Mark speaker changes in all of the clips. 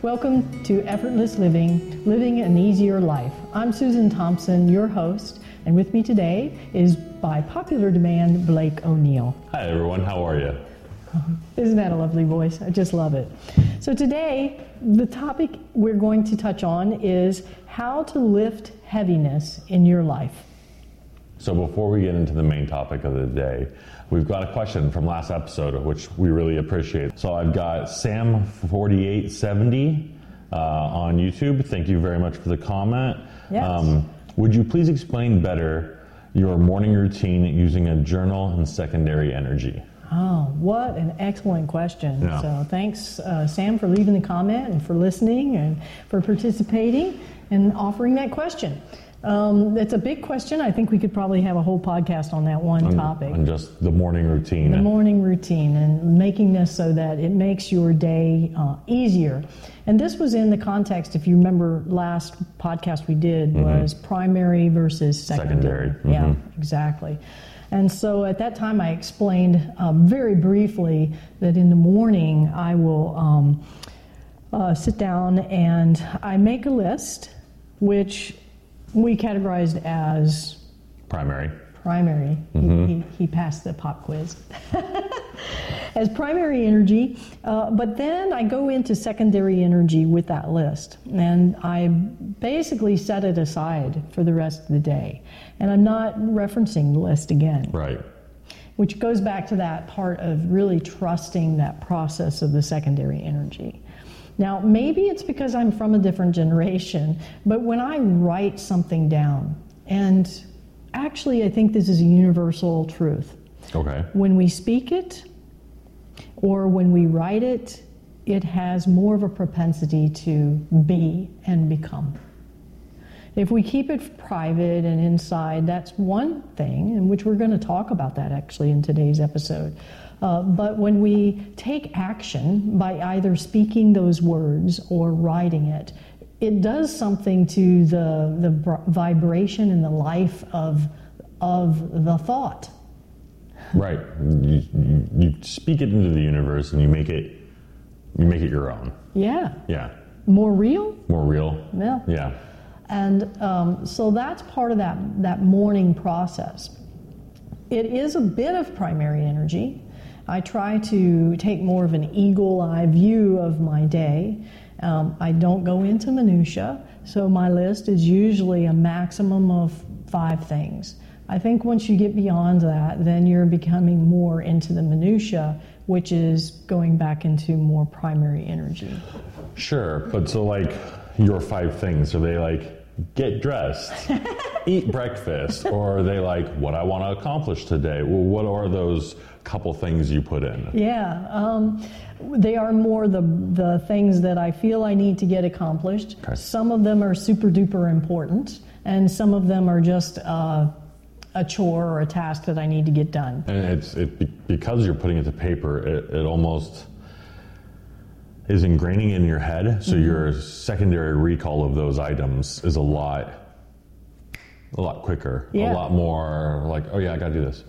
Speaker 1: Welcome to Effortless Living, Living an Easier Life. I'm Susan Thompson, your host, and with me today is, by popular demand, Blake O'Neill.
Speaker 2: Hi, everyone. How are you? Uh-huh.
Speaker 1: Isn't that a lovely voice? I just love it. So, today, the topic we're going to touch on is how to lift heaviness in your life.
Speaker 2: So, before we get into the main topic of the day, we've got a question from last episode, which we really appreciate. So, I've got Sam4870 uh, on YouTube. Thank you very much for the comment.
Speaker 1: Yes.
Speaker 2: would you please explain better your morning routine using a journal and secondary energy?
Speaker 1: Oh, what an excellent question.
Speaker 2: Yeah.
Speaker 1: So, thanks, uh, Sam, for leaving the comment and for listening and for participating and offering that question. Um, it's a big question. I think we could probably have a whole podcast on that one topic.
Speaker 2: And just the morning routine.
Speaker 1: the morning routine and making this so that it makes your day uh, easier. And this was in the context, if you remember, last podcast we did was primary versus secondary.
Speaker 2: Secondary,
Speaker 1: Yeah, exactly. And so at that time, I explained um, very briefly that in the morning I will um, uh, sit down and I make a list, which we categorized as
Speaker 2: Primary.
Speaker 1: primary. He, he, he passed the pop quiz. As primary energy, uh, but then I go into secondary energy with that list, and I basically set it aside for the rest of the day. And I'm not referencing the list again,
Speaker 2: Right.
Speaker 1: which goes back to that part of really trusting that process of the secondary energy. Now, maybe it's because I'm from a different generation, but when I write something down, and actually, I think this is a universal truth.
Speaker 2: Okay.
Speaker 1: When we speak it or when we write it, it has more of a propensity to be and become. If we keep it private and inside, that's one thing, and which we're going to talk about that actually in today's episode. Uh, but when we take action by either speaking those words or writing it, it does something to the, the br- vibration and the life of, of the thought.
Speaker 2: Right. You, you, you speak it into the universe and you make it you make it your own.
Speaker 1: Yeah.
Speaker 2: Yeah.
Speaker 1: More real?
Speaker 2: More real.
Speaker 1: Yeah.
Speaker 2: Yeah.
Speaker 1: And um, so that's part of that, that morning process. It is a bit of primary energy. I try to take more of an eagle eye view of my day. Um, I don't go into minutia, so my list is usually a maximum of five things. I think once you get beyond that, then you're becoming more into the minutia, which is going back into more primary energy.
Speaker 2: Sure. But so like your five things, are they like get dressed, eat breakfast, or are they like what I want to accomplish today? Well, what are those couple things you put in?
Speaker 1: Yeah, um, they are more the the things that I feel I need to get accomplished.
Speaker 2: Okay.
Speaker 1: Some of them are super duper important, and some of them are just uh, a chore or a task that I need to get done.
Speaker 2: And it's it because you're putting it to paper, it, it almost is ingraining in your head. So your secondary recall of those items is a lot a lot quicker.
Speaker 1: Yeah.
Speaker 2: A lot more like, oh yeah, I gotta do this.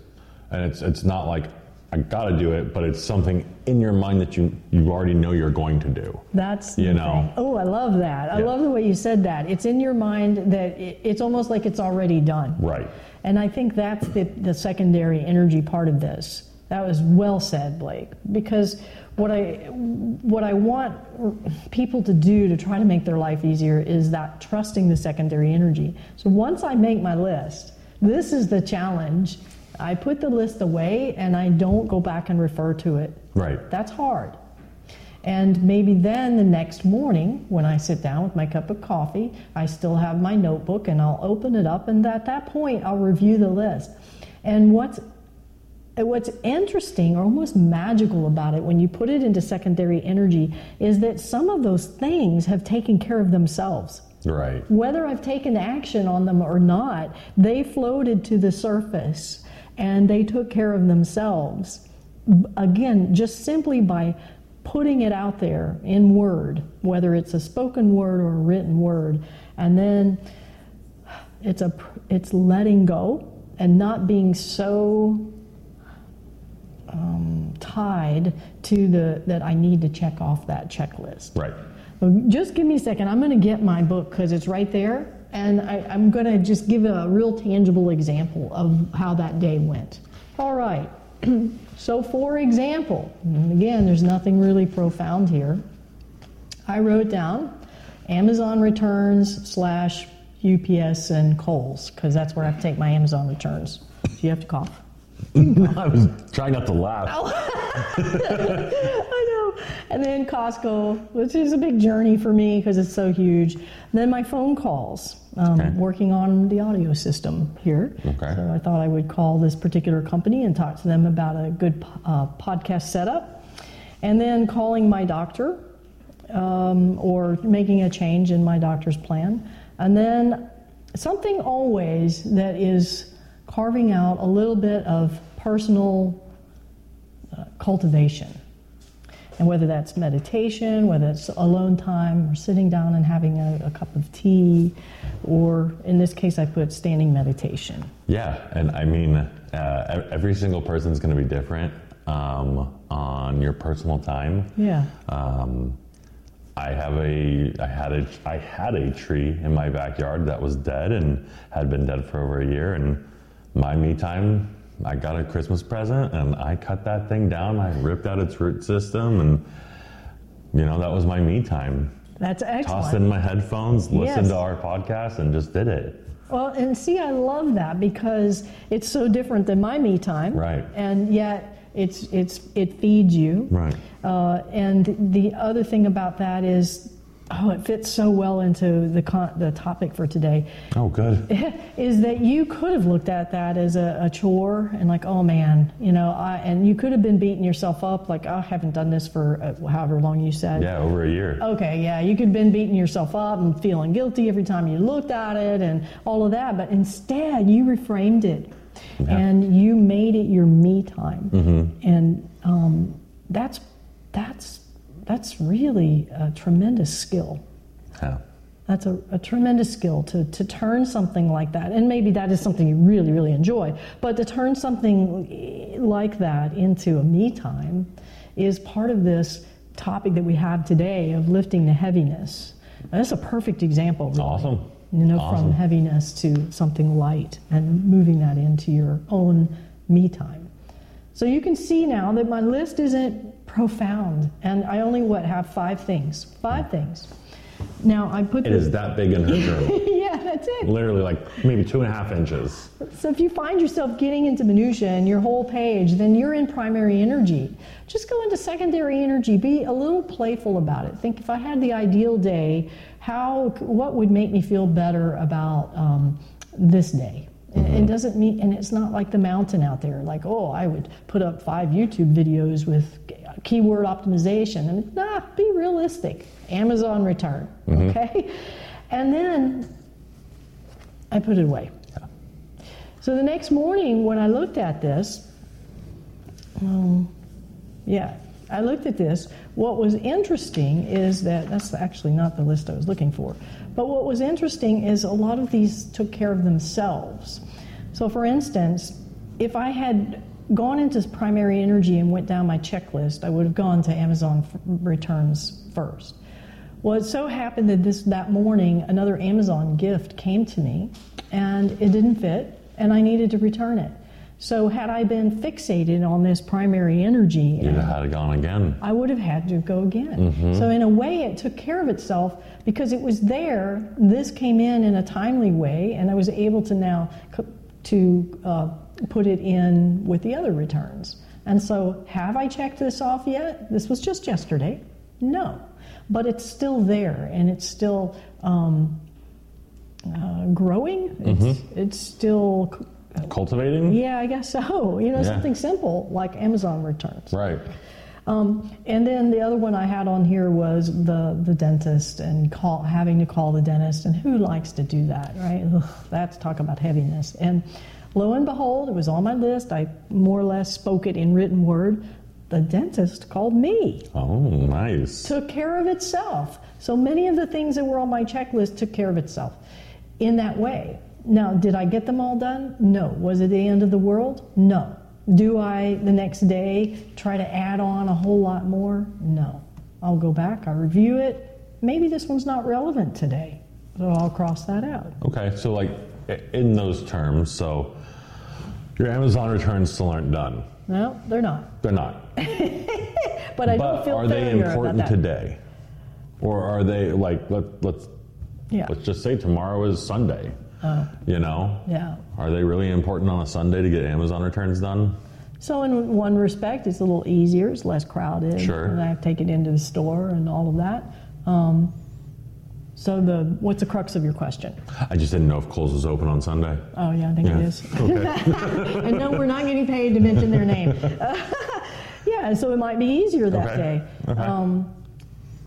Speaker 2: And it's it's not like I gotta do it, but it's something in your mind that you you already know you're going to do.
Speaker 1: That's
Speaker 2: You know.
Speaker 1: thing. Oh, I love that. I
Speaker 2: Yeah.
Speaker 1: love the way you said that. It's in your mind that it, it's almost like it's already done.
Speaker 2: Right.
Speaker 1: And I think that's the, the secondary energy part of this. That was well said, Blake. Because what I what I want people to do to try to make their life easier is that trusting the secondary energy. So once I make my list, this is the challenge. I put the list away and I don't go back and refer to it.
Speaker 2: Right.
Speaker 1: That's hard. And maybe then the next morning, when I sit down with my cup of coffee, I still have my notebook and I'll open it up, and at that point, I'll review the list. And what's what's interesting or almost magical about it when you put it into secondary energy is that some of those things have taken care of themselves.
Speaker 2: Right.
Speaker 1: Whether I've taken action on them or not, they floated to the surface and they took care of themselves. Again, just simply by putting it out there in word, whether it's a spoken word or a written word, and then it's a it's letting go and not being so um, tied to the that I need to check off that checklist.
Speaker 2: Right.
Speaker 1: Just give me a second. I'm going to get my book because it's right there. And I, I'm going to just give a real tangible example of how that day went. All right. so, for example, again, there's nothing really profound here. I wrote down Amazon returns slash UPS and Kohl's because that's where I have to take my Amazon returns. Do you have to cough?
Speaker 2: I was trying not to laugh.
Speaker 1: I know. And then Costco, which is a big journey for me because it's so huge. then my phone calls. Um,
Speaker 2: Okay.
Speaker 1: Working on the audio system here.
Speaker 2: Okay.
Speaker 1: So I thought I would call this particular company and talk to them about a good uh, podcast setup. And then calling my doctor um, or making a change in my doctor's plan. And then something always that is carving out a little bit of personal uh, cultivation. And whether that's meditation, whether it's alone time, or sitting down and having a, a cup of tea, or in this case, I put standing meditation.
Speaker 2: Yeah, and I mean, uh, every single person's going to be different um, on your personal time.
Speaker 1: Yeah.
Speaker 2: Um, I have a, I had a, I had a tree in my backyard that was dead and had been dead for over a year. And my me time, I got a Christmas present and I cut that thing down. I ripped out its root system, and you know that was my me time.
Speaker 1: That's
Speaker 2: Tossed
Speaker 1: excellent.
Speaker 2: in my headphones, listened
Speaker 1: Yes.
Speaker 2: to our podcast, and just did it.
Speaker 1: Well, and see, I love that because it's so different than my me time.
Speaker 2: Right.
Speaker 1: And yet, it's it's it feeds you.
Speaker 2: Right.
Speaker 1: Uh, and the other thing about that is, oh, it fits so well into the con- the topic for today.
Speaker 2: Oh, good.
Speaker 1: is that you could have looked at that as a, a chore and like, oh man, you know, I, and you could have been beating yourself up like, oh, I haven't done this for uh, however long you said.
Speaker 2: Yeah, over a year.
Speaker 1: Okay, yeah, you could have been beating yourself up and feeling guilty every time you looked at it and all of that, but instead you reframed it
Speaker 2: Yeah.
Speaker 1: and you made it your me time, and um, that's that's that's really a tremendous skill.
Speaker 2: Yeah.
Speaker 1: That's a, a tremendous skill to, to turn something like that. And maybe that is something you really, really enjoy. But to turn something like that into a me time is part of this topic that we have today of lifting the heaviness. And that's a perfect example, really.
Speaker 2: Awesome.
Speaker 1: You know,
Speaker 2: Awesome.
Speaker 1: from heaviness to something light and moving that into your own me time. So you can see now that my list isn't profound, and I only what have five things. Five things. Now I put
Speaker 2: It is that big in her journal.
Speaker 1: yeah, that's it.
Speaker 2: Literally like maybe two and a half inches.
Speaker 1: So if you find yourself getting into minutia in your whole page, then you're in primary energy. Just go into secondary energy. Be a little playful about it. Think if I had the ideal day, how what would make me feel better about um, this day? And It doesn't mean, and it's not like the mountain out there. Like, oh, I would put up five YouTube videos with keyword optimization. And nah, be realistic. Amazon return, okay? And then I put it away. So the next morning, when I looked at this, um, yeah, I looked at this. What was interesting is that that's actually not the list I was looking for. But what was interesting is a lot of these took care of themselves. So, for instance, if I had gone into primary energy and went down my checklist, I would have gone to Amazon returns first. Well, it so happened that this that morning another Amazon gift came to me, and it didn't fit, and I needed to return it. So had I been fixated on this primary energy,
Speaker 2: You'd have had it gone again.
Speaker 1: I would have had to go again. Mm-hmm. So in a way, it took care of itself because it was there. This came in in a timely way, and I was able to now co- to uh, put it in with the other returns. And so, have I checked this off yet? This was just yesterday. No, but it's still there, and it's still um, uh, growing. It's, it's still.
Speaker 2: Cultivating?
Speaker 1: Yeah, I guess so. You know,
Speaker 2: Yeah.
Speaker 1: something simple like Amazon returns.
Speaker 2: Right.
Speaker 1: Um, and then the other one I had on here was the the dentist and call, having to call the dentist, and who likes to do that, right? Ugh, that's talk about heaviness. And lo and behold, it was on my list. I more or less spoke it in written word. The dentist called me,
Speaker 2: Oh, nice.
Speaker 1: took care of itself. So many of the things that were on my checklist took care of itself in that way. Now, did I get them all done? No. Was it the end of the world? No. Do I the next day try to add on a whole lot more? No. I'll go back, I review it, maybe this one's not relevant today. So I'll cross that out.
Speaker 2: Okay, so like in those terms, so your Amazon returns still aren't done.
Speaker 1: No, they're not.
Speaker 2: They're not.
Speaker 1: But I don't feel
Speaker 2: are they important today? Or are they like let let's
Speaker 1: Yeah.
Speaker 2: let's just say tomorrow is Sunday. You know?
Speaker 1: Yeah.
Speaker 2: Are they really important on a Sunday to get Amazon returns done?
Speaker 1: So in one respect, it's a little easier. It's less crowded.
Speaker 2: Sure.
Speaker 1: And I have to take it into the store and all of that. Um, so the what's the crux of your question?
Speaker 2: I just didn't know if Kohl's was open on Sunday.
Speaker 1: Oh yeah, I think
Speaker 2: Yeah.
Speaker 1: it is.
Speaker 2: Okay.
Speaker 1: and no, we're not getting paid to mention their name. yeah, so it might be easier that
Speaker 2: Okay.
Speaker 1: day.
Speaker 2: Okay.
Speaker 1: Um,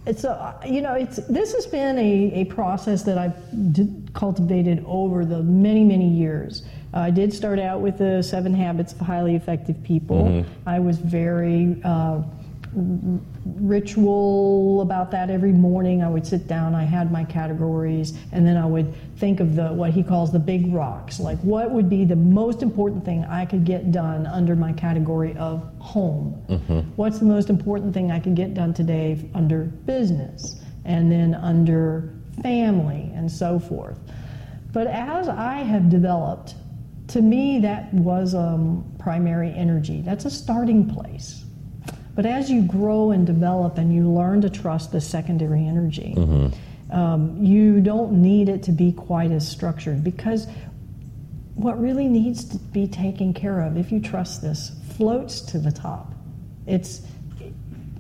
Speaker 1: it's a, you know, it's this has been a, a process that I've d- cultivated over the many many years. Uh, I did start out with the Seven Habits of Highly Effective People.
Speaker 2: Mm-hmm.
Speaker 1: I was very uh, ritual about that every morning. I would sit down, I had my categories, and then I would think of the what he calls the big rocks. Like what would be the most important thing I could get done under my category of home? What's the most important thing I could get done today under business? And then under family and so forth. But as I have developed, to me that was um, primary energy. That's a starting place. But as you grow and develop and you learn to trust the secondary energy, um, you don't need it to be quite as structured because what really needs to be taken care of, if you trust this, floats to the top. It's,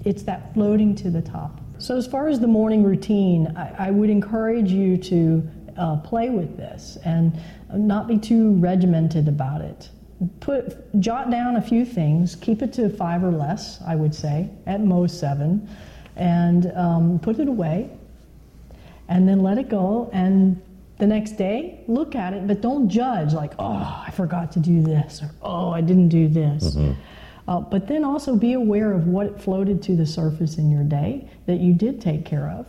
Speaker 1: it's that floating to the top. So, as far as the morning routine, I, I would encourage you to uh, play with this and not be too regimented about it. Put jot down a few things. Keep it to five or less, I would say, at most seven, and um, put it away. And then let it go. And the next day, look at it, but don't judge like, oh, I forgot to do this, or oh, I didn't do this. Uh, but then also be aware of what floated to the surface in your day that you did take care of,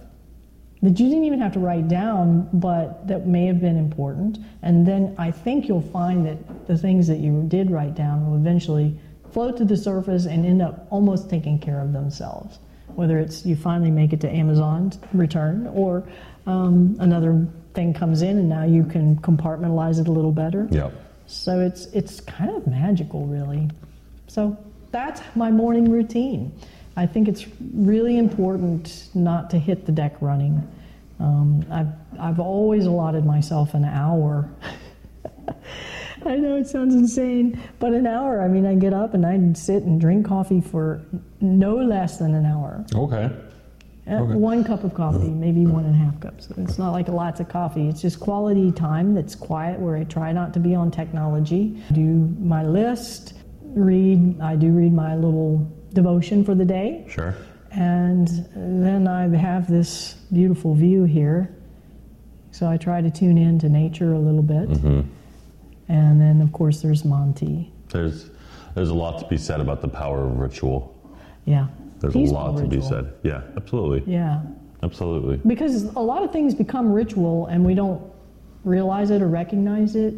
Speaker 1: that you didn't even have to write down, but that may have been important. And then I think you'll find that the things that you did write down will eventually float to the surface and end up almost taking care of themselves. Whether it's you finally make it to Amazon's return or um, another thing comes in and now you can compartmentalize it a little better.
Speaker 2: Yep.
Speaker 1: So it's it's kind of magical, really. So that's my morning routine. I think it's really important not to hit the deck running. Um, I've I've always allotted myself an hour. I know it sounds insane, but an hour. I mean, I get up and I sit and drink coffee for no less than an hour.
Speaker 2: Okay.
Speaker 1: Uh,
Speaker 2: Okay.
Speaker 1: One cup of coffee, maybe one and a half cups. It's not like lots of coffee. It's just quality time that's quiet where I try not to be on technology. Do my list, read, I do read my little devotion for the day,
Speaker 2: Sure.
Speaker 1: and then I have this beautiful view here. So I try to tune in to nature a little bit. Mm-hmm. And then, of course, there's Monty.
Speaker 2: There's there's a lot to be said about the power of ritual.
Speaker 1: Yeah.
Speaker 2: There's
Speaker 1: Peaceful
Speaker 2: a lot to be said. Yeah, absolutely.
Speaker 1: Yeah.
Speaker 2: Absolutely.
Speaker 1: Because a lot of things become ritual and we don't realize it or recognize it.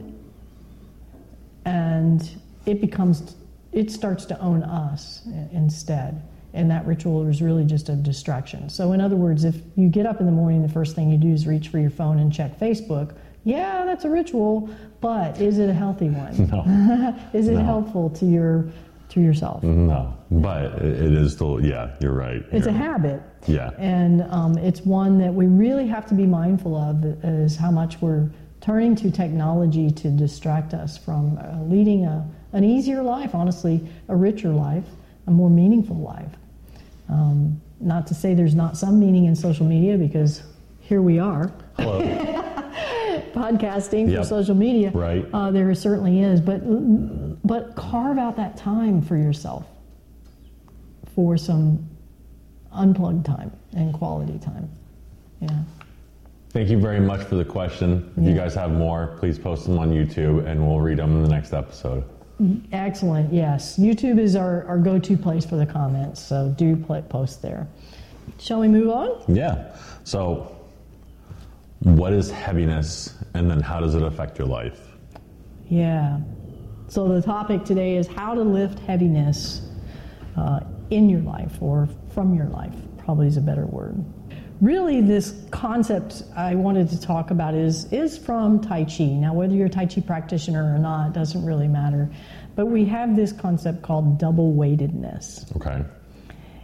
Speaker 1: And it becomes, it starts to own us instead. And that ritual is really just a distraction. So, in other words, if you get up in the morning, the first thing you do is reach for your phone and check Facebook. Yeah, that's a ritual, but is it a healthy one?
Speaker 2: No.
Speaker 1: is it
Speaker 2: No.
Speaker 1: helpful to your to yourself?
Speaker 2: No. But it is still yeah, you're right.
Speaker 1: It's a
Speaker 2: You're-
Speaker 1: habit.
Speaker 2: Yeah.
Speaker 1: And um, it's one that we really have to be mindful of is how much we're turning to technology to distract us from uh, leading a, an easier life, honestly, a richer life, a more meaningful life. Um, not to say there's not some meaning in social media because here we are
Speaker 2: Hello.
Speaker 1: podcasting for social media.
Speaker 2: Right.
Speaker 1: Uh, there certainly is, but but carve out that time for yourself for some unplugged time and quality time. Yeah.
Speaker 2: Thank you very much for the question. If you guys have more, please post them on YouTube and we'll read them in the next episode.
Speaker 1: Excellent. Yes, YouTube is our, our go-to place for the comments, so do post there. Shall we move on?
Speaker 2: Yeah. So, what is heaviness and then how does it affect your life?
Speaker 1: Yeah. So the topic today is how to lift heaviness uh, in your life or from your life. Probably is a better word. Really this concept I wanted to talk about is is from Tai Chi. Now, whether you're a Tai Chi practitioner or not doesn't really matter, but we have this concept called double weightedness.
Speaker 2: Okay.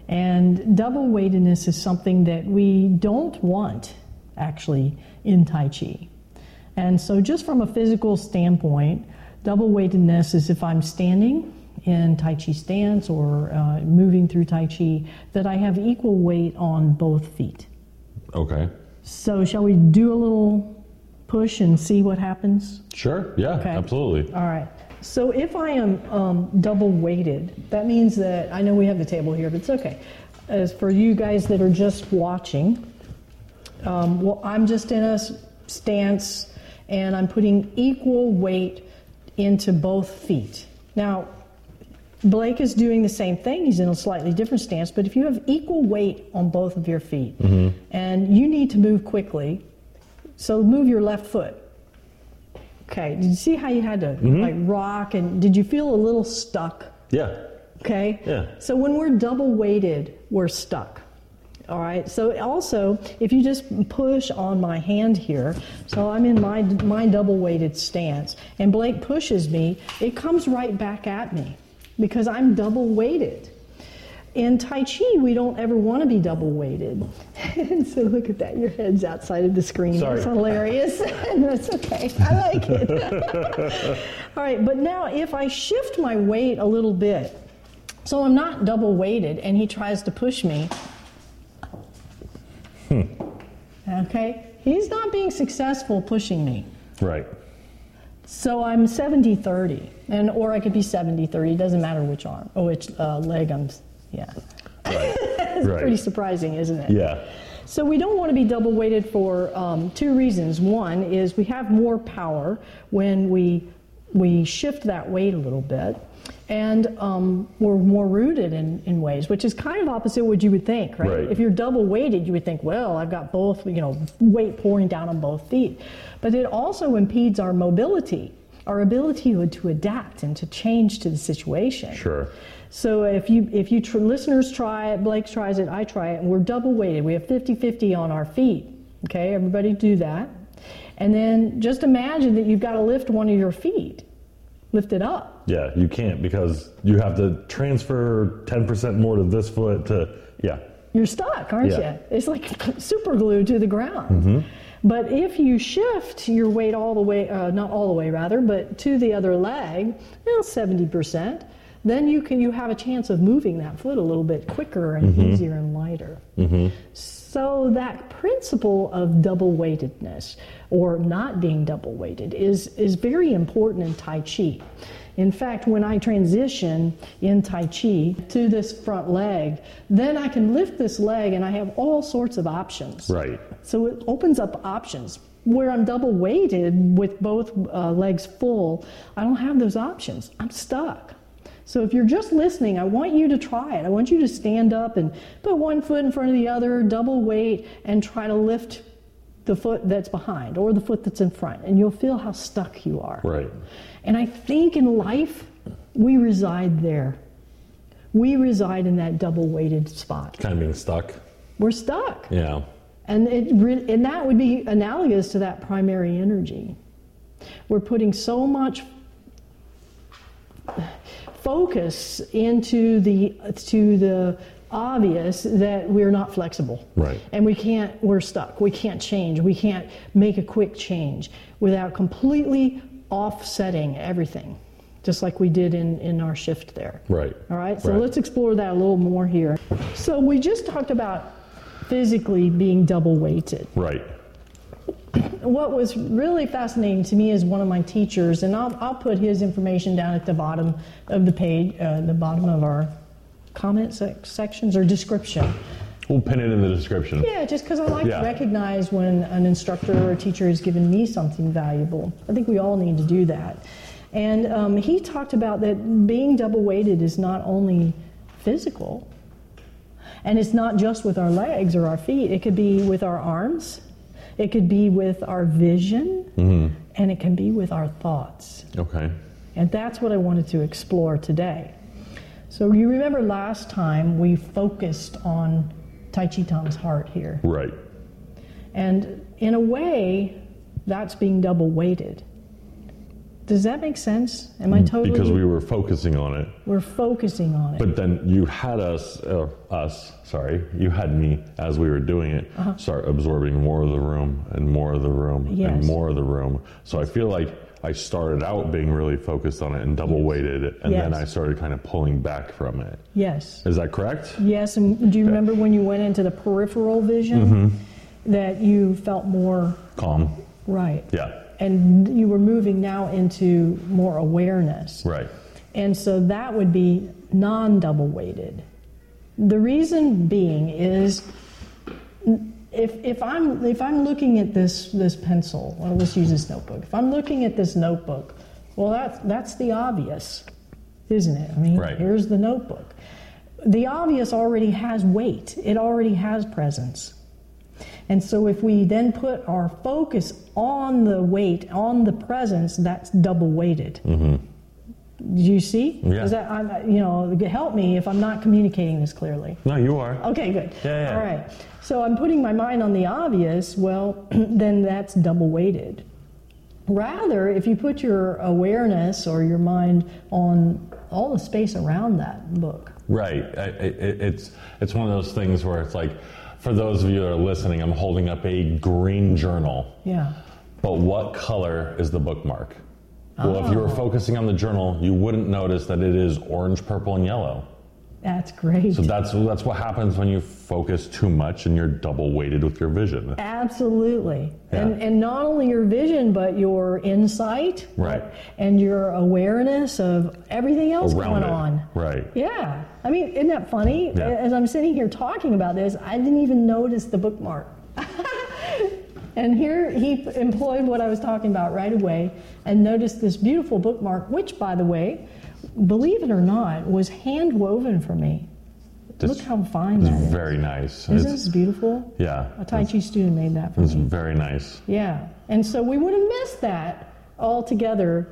Speaker 1: And double weightedness is something that we don't want actually in Tai Chi. And so, just from a physical standpoint, double weightedness is if I'm standing in Tai Chi stance or uh, moving through Tai Chi, that I have equal weight on both feet.
Speaker 2: Okay.
Speaker 1: So, shall we do a little push and see what happens?
Speaker 2: Sure. Yeah.
Speaker 1: Okay.
Speaker 2: Absolutely.
Speaker 1: All right. So, if I am um, double weighted, that means that I know we have the table here, but it's okay. As for you guys that are just watching, um, well, I'm just in a stance and I'm putting equal weight into both feet. Now, Blake is doing the same thing. He's in a slightly different stance, but if you have equal weight on both of your feet mm-hmm. and you need to move quickly, so move your left foot. Okay, did you see how you had to mm-hmm. like rock and did you feel a little stuck?
Speaker 2: Yeah.
Speaker 1: Okay?
Speaker 2: Yeah.
Speaker 1: So when we're double weighted, we're stuck. All right. So also, if you just push on my hand here, so I'm in my my double weighted stance, and Blake pushes me, it comes right back at me because I'm double weighted. In Tai Chi, we don't ever want to be double weighted. and so look at that, your head's outside of the screen.
Speaker 2: Sorry.
Speaker 1: That's hilarious. That's okay. I like it. All right, but now if I shift my weight a little bit, so I'm not double weighted, and he tries to push me. Hmm. Okay, he's not being successful pushing me.
Speaker 2: Right.
Speaker 1: So I'm 70 30, and or I could be 70 30, doesn't matter which arm or which uh, leg I'm, yeah.
Speaker 2: Right.
Speaker 1: It's
Speaker 2: right.
Speaker 1: pretty surprising, isn't it?
Speaker 2: Yeah.
Speaker 1: So we don't want to be double weighted for um, two reasons. One is we have more power when we we shift that weight a little bit, and um, we're more rooted in, in ways, which is kind of opposite what you would think, right?
Speaker 2: Right.
Speaker 1: If you're double weighted, you would think, well, I've got both, you know, weight pouring down on both feet, but it also impedes our mobility, our ability to, adapt and to change to the situation.
Speaker 2: Sure.
Speaker 1: So if you if you tr- listeners try it, Blake tries it, I try it, and we're double weighted. We have 50-50 on our feet. Okay, everybody do that. And then just imagine that you've got to lift one of your feet. Lift it up.
Speaker 2: Yeah. You can't because you have to transfer 10% more to this foot to, yeah.
Speaker 1: You're stuck, aren't
Speaker 2: Yeah.
Speaker 1: you? It's like super glue to the ground. Mm-hmm. But if you shift your weight all the way, uh, not all the way rather, but to the other leg, you know, 70%, then you can you have a chance of moving that foot a little bit quicker and mm-hmm. easier and lighter. Mm-hmm. So that principle of double weightedness or not being double weighted is, is very important in Tai Chi. In fact, when I transition in Tai Chi to this front leg, then I can lift this leg and I have all sorts of options.
Speaker 2: Right.
Speaker 1: So it opens up options. Where I'm double weighted with both uh, legs full, I don't have those options. I'm stuck. So if you're just listening, I want you to try it. I want you to stand up and put one foot in front of the other, double weight, and try to lift the foot that's behind or the foot that's in front, and you'll feel how stuck you are.
Speaker 2: Right.
Speaker 1: And I think in life, we reside there. We reside in that double weighted spot.
Speaker 2: Kind of being stuck.
Speaker 1: We're stuck.
Speaker 2: Yeah.
Speaker 1: And, it, and that would be analogous to that primary energy. We're putting so much focus into the to the obvious that we're not flexible.
Speaker 2: Right.
Speaker 1: And we can't we're stuck. We can't change. We can't make a quick change without completely offsetting everything. Just like we did in, in our shift there.
Speaker 2: Right.
Speaker 1: All right, so
Speaker 2: Right.
Speaker 1: let's explore that a little more here. So we just talked about physically being double weighted.
Speaker 2: Right.
Speaker 1: What was really fascinating to me is one of my teachers, and I'll, I'll put his information down at the bottom of the page, uh, the bottom of our comment sec- sections or description.
Speaker 2: We'll pin it in the description.
Speaker 1: Yeah, just because I like
Speaker 2: Yeah.
Speaker 1: to recognize when an instructor or a teacher has given me something valuable. I think we all need to do that. And um, he talked about that being double weighted is not only physical, and it's not just with our legs or our feet, it could be with our arms, it could be with our vision, mm-hmm. and it can be with our thoughts.
Speaker 2: Okay.
Speaker 1: And that's what I wanted to explore today. So you remember last time we focused on Tai Chi Tom's heart here.
Speaker 2: Right.
Speaker 1: And in a way, that's being double weighted. Does that make sense? Am I totally?
Speaker 2: Because we were focusing on it.
Speaker 1: we're focusing on it.
Speaker 2: But then you had us, uh, us, sorry, you had me as we were doing it,
Speaker 1: Uh-huh.
Speaker 2: start absorbing more of the room and more of the room and more of the room. So I feel like I started out being really focused on it and double weighted it, and then I started kind of pulling back from it.
Speaker 1: yes.
Speaker 2: Is that correct?
Speaker 1: Yes, and do you remember when you went into the peripheral vision
Speaker 2: Mm-hmm.
Speaker 1: that you felt more
Speaker 2: Calm.
Speaker 1: right?
Speaker 2: Yeah.
Speaker 1: And you were moving now into more awareness.
Speaker 2: Right.
Speaker 1: And so that would be non double weighted. The reason being is if, if, I'm, if I'm looking at this, this pencil, well, let's use this notebook. If I'm looking at this notebook, well, that's, that's the obvious, isn't it? I mean,
Speaker 2: Right.
Speaker 1: here's the notebook. The obvious already has weight, it already has presence. And so if we then put our focus on the weight, on the presence, that's double weighted. Mm-hmm. Do you see?
Speaker 2: Yeah.
Speaker 1: Is that, I'm, you know, help me if I'm not communicating this clearly.
Speaker 2: No, you are.
Speaker 1: Okay, good.
Speaker 2: Yeah, yeah.
Speaker 1: All right. So I'm putting my mind on the obvious, well, then that's double weighted. Rather, if you put your awareness or your mind on all the space around that book,
Speaker 2: Right. I, it- it's it's one of those things where it's like, for those of you that are listening, I'm holding up a green journal.
Speaker 1: yeah.
Speaker 2: But what color is the bookmark? Well, if you were
Speaker 1: Oh.
Speaker 2: focusing on the journal, you wouldn't notice that it is orange, purple, and yellow.
Speaker 1: That's great.
Speaker 2: So that's that's what happens when you focus too much and you're double weighted with your vision.
Speaker 1: Absolutely.
Speaker 2: Yeah.
Speaker 1: And, and not only your vision, but your insight.
Speaker 2: Right.
Speaker 1: And your awareness of everything else
Speaker 2: Around
Speaker 1: going
Speaker 2: it.
Speaker 1: on.
Speaker 2: Right.
Speaker 1: Yeah. I mean, isn't that funny?
Speaker 2: Yeah.
Speaker 1: As I'm sitting here talking about this, I didn't even notice the bookmark. and here he employed what I was talking about right away and noticed this beautiful bookmark, which, by the way, believe it or not, was hand woven for me. Look how fine that is.
Speaker 2: very nice.
Speaker 1: Isn't
Speaker 2: It's-
Speaker 1: this beautiful?
Speaker 2: yeah.
Speaker 1: A Tai Chi student made that for
Speaker 2: It's
Speaker 1: me.
Speaker 2: very nice.
Speaker 1: Yeah. And so we would have missed that altogether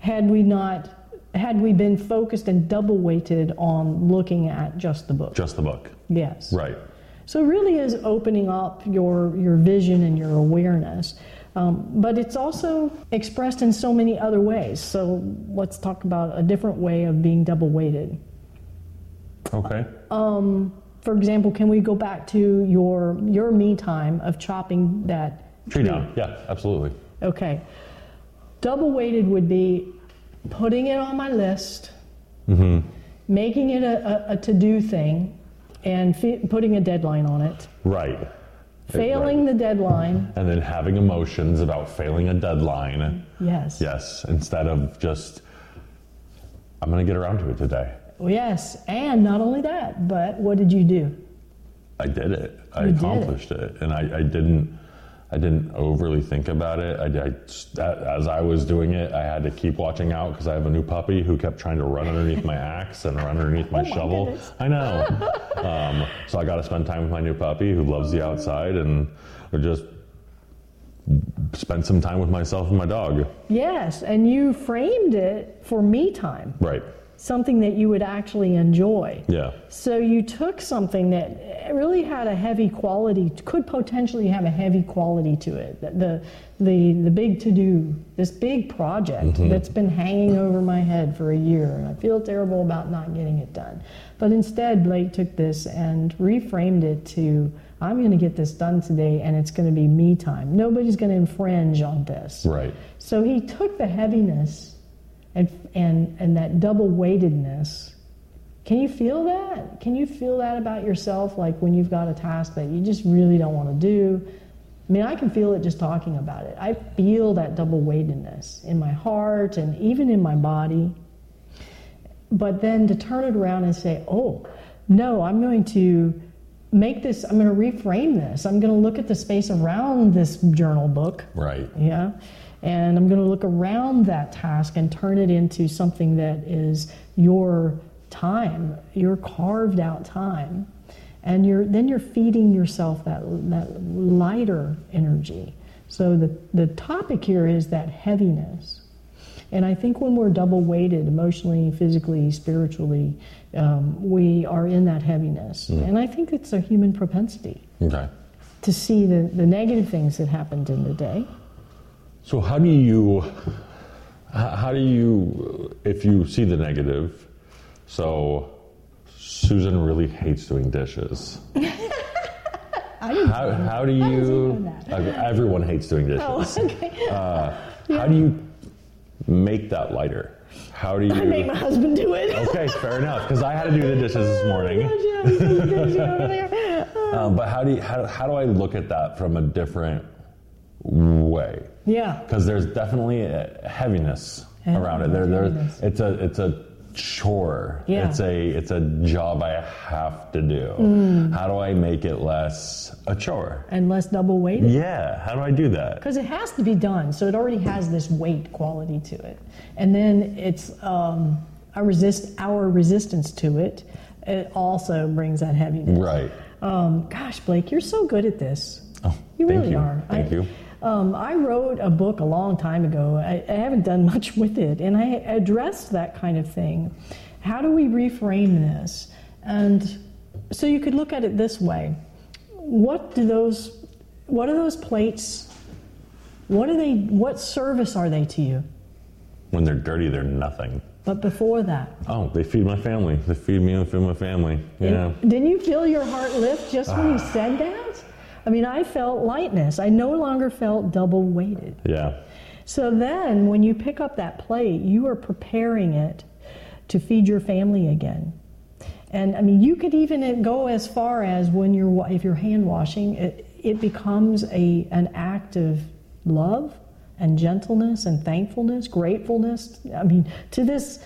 Speaker 1: had we not had we been focused and double weighted on looking at just the book.
Speaker 2: Just the book.
Speaker 1: Yes.
Speaker 2: Right.
Speaker 1: So it really is opening up your your vision and your awareness. Um, but it's also expressed in so many other ways. So let's talk about a different way of being double weighted.
Speaker 2: Okay.
Speaker 1: For example, can we go back to your your me time of chopping that
Speaker 2: Tree down. Yeah, absolutely.
Speaker 1: Okay. Double weighted would be putting it on my list, making it a, a, a to do thing, and fe- putting a deadline on it.
Speaker 2: Right.
Speaker 1: Failing the deadline,
Speaker 2: And then having emotions about failing a deadline.
Speaker 1: yes.
Speaker 2: Yes, instead of just, I'm going to get around to it today.
Speaker 1: Yes. And not only that, but what did you do?
Speaker 2: I did it. I
Speaker 1: You did it.
Speaker 2: accomplished it. and I, I didn't. I didn't overly think about it. I, I just- as I was doing it, I had to keep watching out because I have a new puppy who kept trying to run underneath my axe and run underneath my
Speaker 1: Oh my
Speaker 2: shovel.
Speaker 1: goodness.
Speaker 2: I know. um, so I got to spend time with my new puppy who loves the outside and just spend some time with myself and my dog.
Speaker 1: Yes. And you framed it for me time,
Speaker 2: Right.
Speaker 1: Something that you would actually enjoy.
Speaker 2: Yeah.
Speaker 1: So you took something that really had a heavy quality, could potentially have a heavy quality to it. The the the, the big to do, this big project mm-hmm. that's been hanging over my head for a year, and I feel terrible about not getting it done. But instead, Blake took this and reframed it to. I'm going to get this done today, and it's going to be me time. Nobody's going to infringe on this.
Speaker 2: Right.
Speaker 1: So he took the heaviness and, and, and that double weightedness. Can you feel that? Can you feel that about yourself? Like when you've got a task that you just really don't want to do? I mean, I can feel it just talking about it. I feel that double weightedness in my heart and even in my body. But then to turn it around and say, oh, no, I'm going to make this, I'm going to reframe this. I'm going to look at the space around this journal book
Speaker 2: Right.
Speaker 1: yeah. And I'm going to look around that task and turn it into something that is your time, your carved out time. And you're, then you're feeding yourself that, that lighter energy. So the, the topic here is that heaviness. And I think when we're double weighted emotionally, physically, spiritually, um, we are in that heaviness. And I think it's a human propensity.
Speaker 2: Okay.
Speaker 1: to see the, the negative things that happened in the day.
Speaker 2: So how do you, how do you, if you see the negative, so Susan really hates doing dishes. How, how do you, everyone hates doing dishes.
Speaker 1: Oh, okay.
Speaker 2: Uh, How do you make that lighter? How do you?
Speaker 1: I made my husband do it.
Speaker 2: Okay, fair enough. Because I had to do the dishes this morning.
Speaker 1: Oh, gosh, yeah, so crazy over there.
Speaker 2: Um, but how do you, how, how do I look at that from a different way?
Speaker 1: Yeah.
Speaker 2: Because there's definitely a heaviness
Speaker 1: Yeah,
Speaker 2: around it. There, there, it's a it's a chore.
Speaker 1: Yeah.
Speaker 2: It's a it's a job I have to do.
Speaker 1: Mm.
Speaker 2: How do I make it less a chore?
Speaker 1: And less double weighted.
Speaker 2: Yeah. How do I do that?
Speaker 1: Because it has to be done, so it already has this weight quality to it. And then it's um, our resist our resistance to it. It also brings that heaviness.
Speaker 2: Right.
Speaker 1: Um, gosh, Blake, you're so good at this.
Speaker 2: Oh,
Speaker 1: You
Speaker 2: thank
Speaker 1: really
Speaker 2: you.
Speaker 1: are.
Speaker 2: Thank
Speaker 1: I,
Speaker 2: you.
Speaker 1: Um, I wrote a book a long time ago. I, I haven't done much with it, and I addressed that kind of thing. How do we reframe this? And so you could look at it this way: What do those? What are those plates? What are they? What service are they to you?
Speaker 2: When they're dirty, they're nothing.
Speaker 1: But before that,
Speaker 2: Oh, they feed my family. They feed me and feed my family. Yeah.
Speaker 1: Didn't you feel your heart lift just when you said that? I mean, I felt lightness. I no longer felt double weighted.
Speaker 2: Yeah.
Speaker 1: So then, when you pick up that plate, you are preparing it to feed your family again. And I mean, you could even go as far as when you're if you're hand washing, it, it becomes a an act of love and gentleness and thankfulness, gratefulness. I mean, to this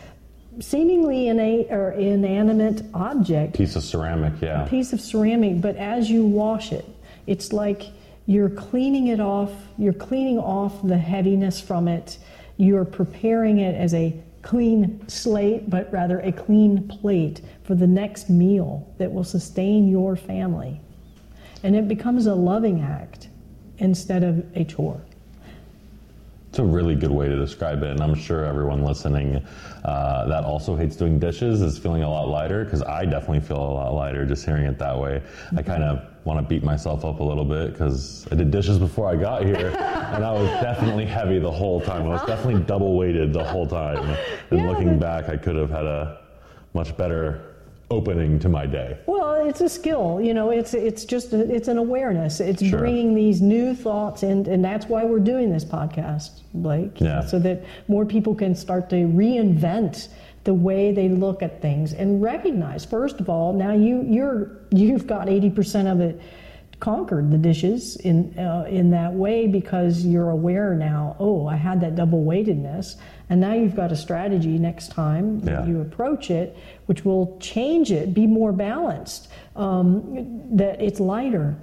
Speaker 1: seemingly innate or inanimate object,
Speaker 2: Piece of ceramic. Yeah.
Speaker 1: piece of ceramic, but as you wash it, it's like you're cleaning it off, you're cleaning off the heaviness from it, you're preparing it as a clean slate, but rather a clean plate for the next meal that will sustain your family. And it becomes a loving act instead of a chore.
Speaker 2: It's a really good way to describe it, and I'm sure everyone listening uh, that also hates doing dishes is feeling a lot lighter because I definitely feel a lot lighter just hearing it that way. I kind of want to beat myself up a little bit because I did dishes before I got here, and I was definitely heavy the whole time. I was definitely double weighted the whole time. And
Speaker 1: Yeah,
Speaker 2: looking back, I could have had a much better opening to my day.
Speaker 1: Well, it's a skill, you know. It's it's just a, it's an awareness. It's
Speaker 2: Sure.
Speaker 1: bringing these new thoughts in, and that's why we're doing this podcast, Blake.
Speaker 2: Yeah.
Speaker 1: So that more people can start to reinvent the way they look at things and recognize. First of all, now you you're you've got eighty percent of it conquered the dishes in uh, in that way because you're aware now. Oh, I had that double weightedness, and now you've got a strategy next time
Speaker 2: Yeah.
Speaker 1: you approach it, which will change it, be more balanced. Um, that it's lighter.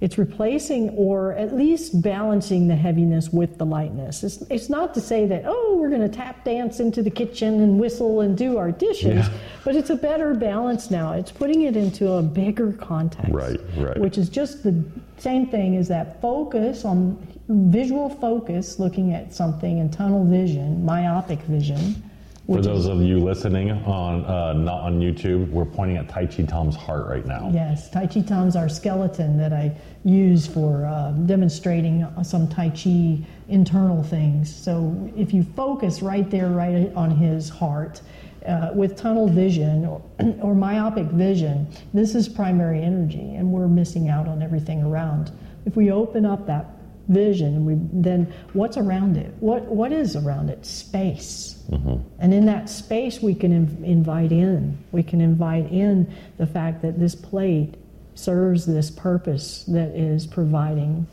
Speaker 1: It's replacing or at least balancing the heaviness with the lightness. It's, it's not to say that, oh, we're going to tap dance into the kitchen and whistle and do our dishes,
Speaker 2: Yeah.
Speaker 1: but it's a better balance now. It's putting it into a bigger context.
Speaker 2: Right, right.
Speaker 1: Which is just the same thing as that focus on visual focus, looking at something in tunnel vision, myopic vision.
Speaker 2: For those of you listening on uh, not on YouTube, we're pointing at Tai Chi Tom's heart right now.
Speaker 1: Yes, Tai Chi Tom's our skeleton that I use for uh, demonstrating some Tai Chi internal things. So if you focus right there, right on his heart, uh, with tunnel vision or, or myopic vision, this is primary energy, and we're missing out on everything around. If we open up that vision, and we then what's around it? What what is around it? Space. Mm-hmm. And in that space, we can inv- invite in. We can invite in the fact that this plate serves this purpose that is providing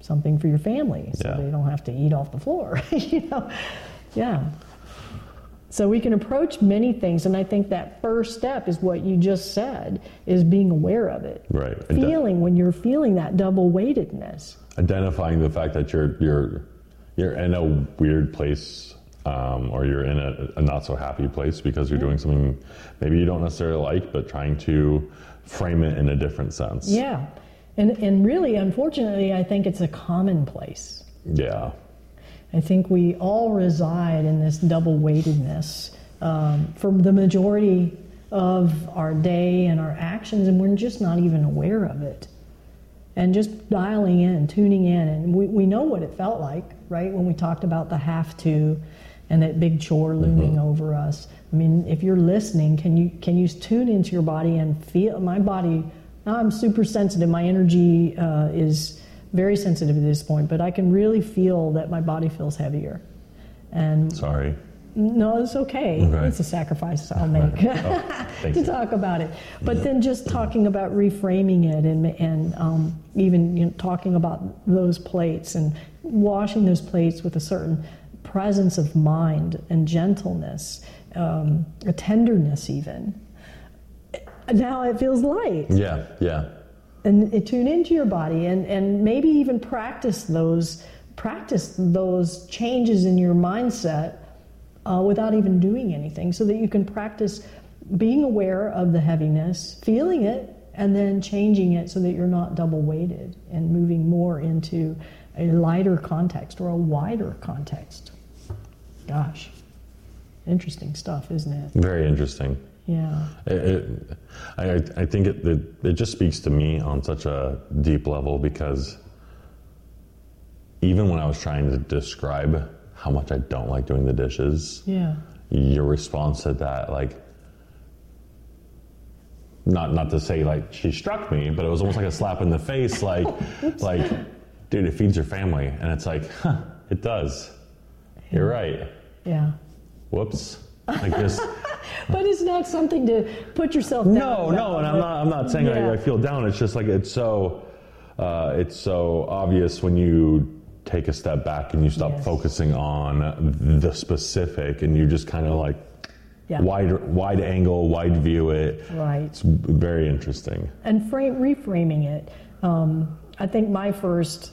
Speaker 1: something for your family, so
Speaker 2: Yeah.
Speaker 1: they don't have to eat off the floor. you know, yeah. So we can approach many things, and I think that first step is what you just said: is being aware of it,
Speaker 2: Right.
Speaker 1: Feeling when you're feeling that double weightedness.
Speaker 2: identifying the fact that you're you're you're in a weird place um, or you're in a, a not so happy place because you're doing something maybe you don't necessarily like, but trying to frame it in a different sense.
Speaker 1: Yeah, and and really, unfortunately, I think it's a commonplace.
Speaker 2: Yeah.
Speaker 1: I think we all reside in this double weightedness um, for the majority of our day and our actions, and we're just not even aware of it. and just dialing in, tuning in. And we, we know what it felt like, right? When we talked about the have to and that big chore looming over us. I mean, if you're listening, can you can you tune into your body and feel my body? I'm super sensitive. My energy uh, is very sensitive at this point, but I can really feel that my body feels heavier. And
Speaker 2: Sorry.
Speaker 1: no, it's okay.
Speaker 2: Okay.
Speaker 1: It's a sacrifice I'll make
Speaker 2: Oh,
Speaker 1: to talk about it. But then just talking about reframing it and, and um, even you know, talking about those plates and washing those plates with a certain presence of mind and gentleness, um, a tenderness even. Now it feels light
Speaker 2: Yeah, yeah.
Speaker 1: and tune into your body and, and maybe even practice those practice those changes in your mindset uh, without even doing anything so that you can practice being aware of the heaviness feeling it and then changing it so that you're not double weighted and moving more into a lighter context or a wider context gosh interesting stuff isn't it
Speaker 2: Very interesting.
Speaker 1: yeah
Speaker 2: It, it, I, I- think it, it, it just speaks to me on such a deep level because even when I was trying to describe how much I don't like doing the dishes,
Speaker 1: yeah
Speaker 2: your response to that, like, not not to say like she struck me, but it was almost like a slap in the face, like, like, dude, it feeds your family, and it's like, huh, it does. You're right.
Speaker 1: Yeah
Speaker 2: Whoops. Like this.
Speaker 1: But it's not something to put yourself down.
Speaker 2: No, no, and I'm not. I'm not saying
Speaker 1: Yeah.
Speaker 2: I, I feel down. It's just like it's so. Uh, it's so obvious when you take a step back and you stop
Speaker 1: Yes.
Speaker 2: focusing on the specific, and you just kind of like
Speaker 1: Yeah.
Speaker 2: wide, wide angle, wide view it.
Speaker 1: Right.
Speaker 2: It's very interesting.
Speaker 1: And frame, reframing it. Um, I think my first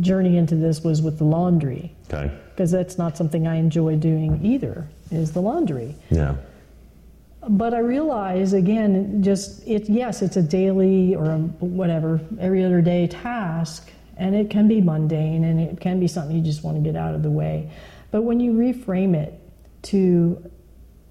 Speaker 1: journey into this was with the laundry
Speaker 2: Okay.
Speaker 1: because that's not something I enjoy doing either. Is the laundry.
Speaker 2: Yeah.
Speaker 1: But I realize again, just it. Yes, it's a daily or a whatever every other day task, and it can be mundane, and it can be something you just want to get out of the way. But when you reframe it to,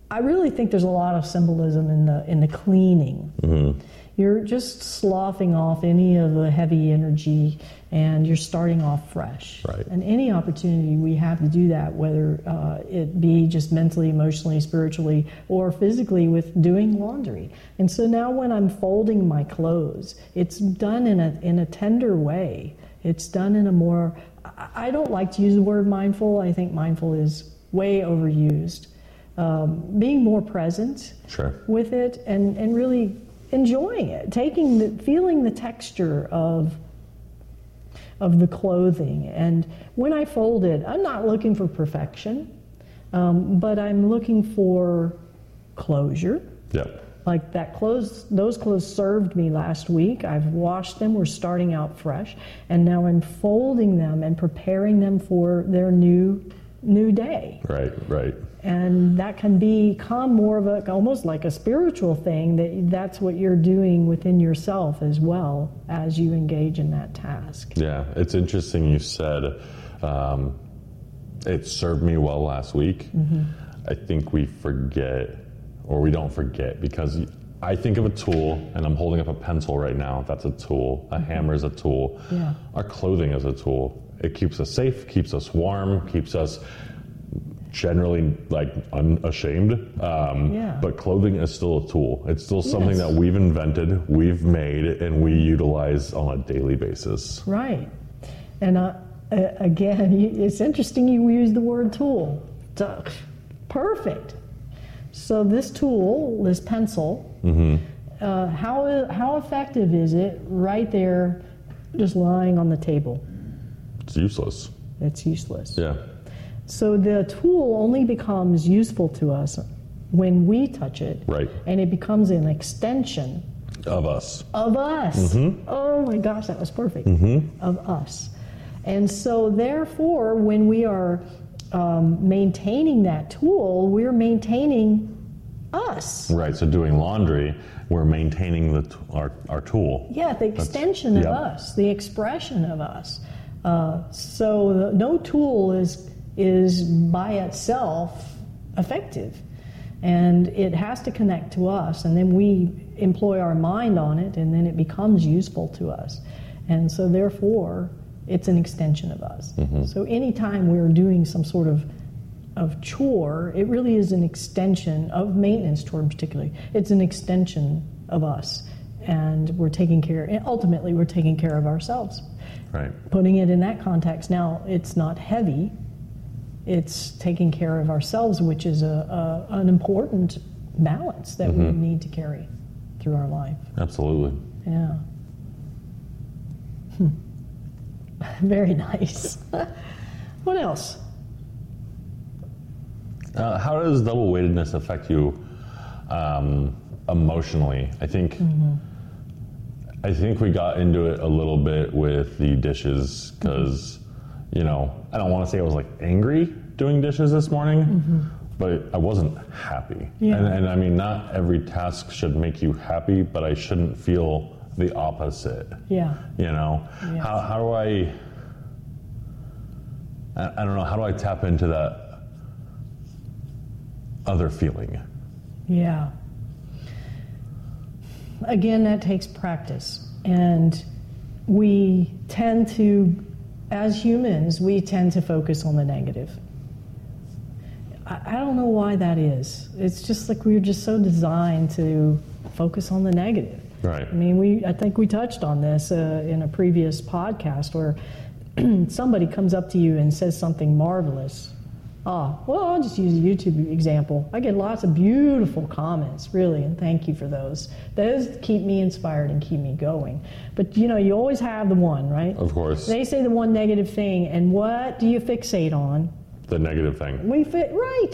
Speaker 1: I really think there's a lot of symbolism in the in the cleaning. Mm-hmm. You're just sloughing off any of the heavy energy, and you're starting off fresh.
Speaker 2: Right.
Speaker 1: And any opportunity we have to do that, whether uh, it be just mentally, emotionally, spiritually, or physically with doing laundry. And so now when I'm folding my clothes, it's done in a, in a tender way. It's done in a more, I- don't like to use the word mindful. I think mindful is way overused. Um, being more present
Speaker 2: Sure.
Speaker 1: with it and, and really enjoying it, taking the, feeling the texture of of the clothing. And when I fold it, I'm not looking for perfection, um, but I'm looking for closure.
Speaker 2: Yep.
Speaker 1: Like that clothes, those clothes served me last week. I've washed them. We're starting out fresh, and now I'm folding them and preparing them for their new new day
Speaker 2: Right. Right.
Speaker 1: and that can become more of a almost like a spiritual thing that that's what you're doing within yourself as well as you engage in that task
Speaker 2: Yeah, it's interesting you said um, it served me well last week. I think we forget, or we don't forget, because I think of a tool, and I'm holding up a pencil right now. That's a tool. A hammer is a tool.
Speaker 1: Yeah.
Speaker 2: Our clothing is a tool. It keeps us safe, keeps us warm, keeps us generally like unashamed. Um,
Speaker 1: Yeah.
Speaker 2: But clothing is still a tool. It's still something
Speaker 1: Yes.
Speaker 2: that we've invented, we've made, and we utilize on a daily basis.
Speaker 1: right and uh, again it's interesting you use the word tool perfect so this tool this pencil uh, how, how effective is it right there just lying on the table
Speaker 2: It's useless.
Speaker 1: it's useless
Speaker 2: Yeah.
Speaker 1: So the tool only becomes useful to us when we touch it.
Speaker 2: Right.
Speaker 1: And it becomes an extension
Speaker 2: Of us.
Speaker 1: of us. Oh my gosh, that was perfect. Of us. And so, therefore, when we are um, maintaining that tool, we're maintaining us.
Speaker 2: Right. So doing laundry, we're maintaining the t- our, our tool.
Speaker 1: Yeah, the extension of
Speaker 2: yeah.
Speaker 1: us, the expression of us. Uh, so no tool is is by itself effective, and it has to connect to us, and then we employ our mind on it, and then it becomes useful to us. And so, therefore, it's an extension of us. So, anytime we're doing some sort of of chore, it really is an extension of maintenance chore, particularly. It's an extension of us, and we're taking care. And ultimately, we're taking care of ourselves.
Speaker 2: Right.
Speaker 1: Putting it in that context, now it's not heavy. It's taking care of ourselves, which is a, a an important balance that we need to carry through our life.
Speaker 2: Absolutely.
Speaker 1: Yeah. Hmm. Very nice. what else?
Speaker 2: Uh, how does double weightedness affect you um, emotionally? I think I think we got into it a little bit with the dishes because you know I don't want to say I was like angry doing dishes this morning, mm-hmm. but I wasn't happy.
Speaker 1: Yeah.
Speaker 2: And, and I mean, not every task should make you happy, but I shouldn't feel the opposite.
Speaker 1: Yeah.
Speaker 2: You know,
Speaker 1: Yes.
Speaker 2: how, how do I, I? I don't know. How do I tap into that other feeling?
Speaker 1: Yeah. Again, that takes practice. And we tend to, as humans, we tend to focus on the negative. I, I don't know why that is. It's just like we're just so designed to focus on the negative.
Speaker 2: Right.
Speaker 1: I mean, we I think we touched on this uh, in a previous podcast where somebody comes up to you and says something marvelous. Ah, well, I'll just use a YouTube example. I get lots of beautiful comments, really, and thank you for those. Those keep me inspired and keep me going. But you know, you always have the one, right?
Speaker 2: Of course,
Speaker 1: They say the one negative thing, and what do you fixate on?
Speaker 2: the negative thing.
Speaker 1: We fit right,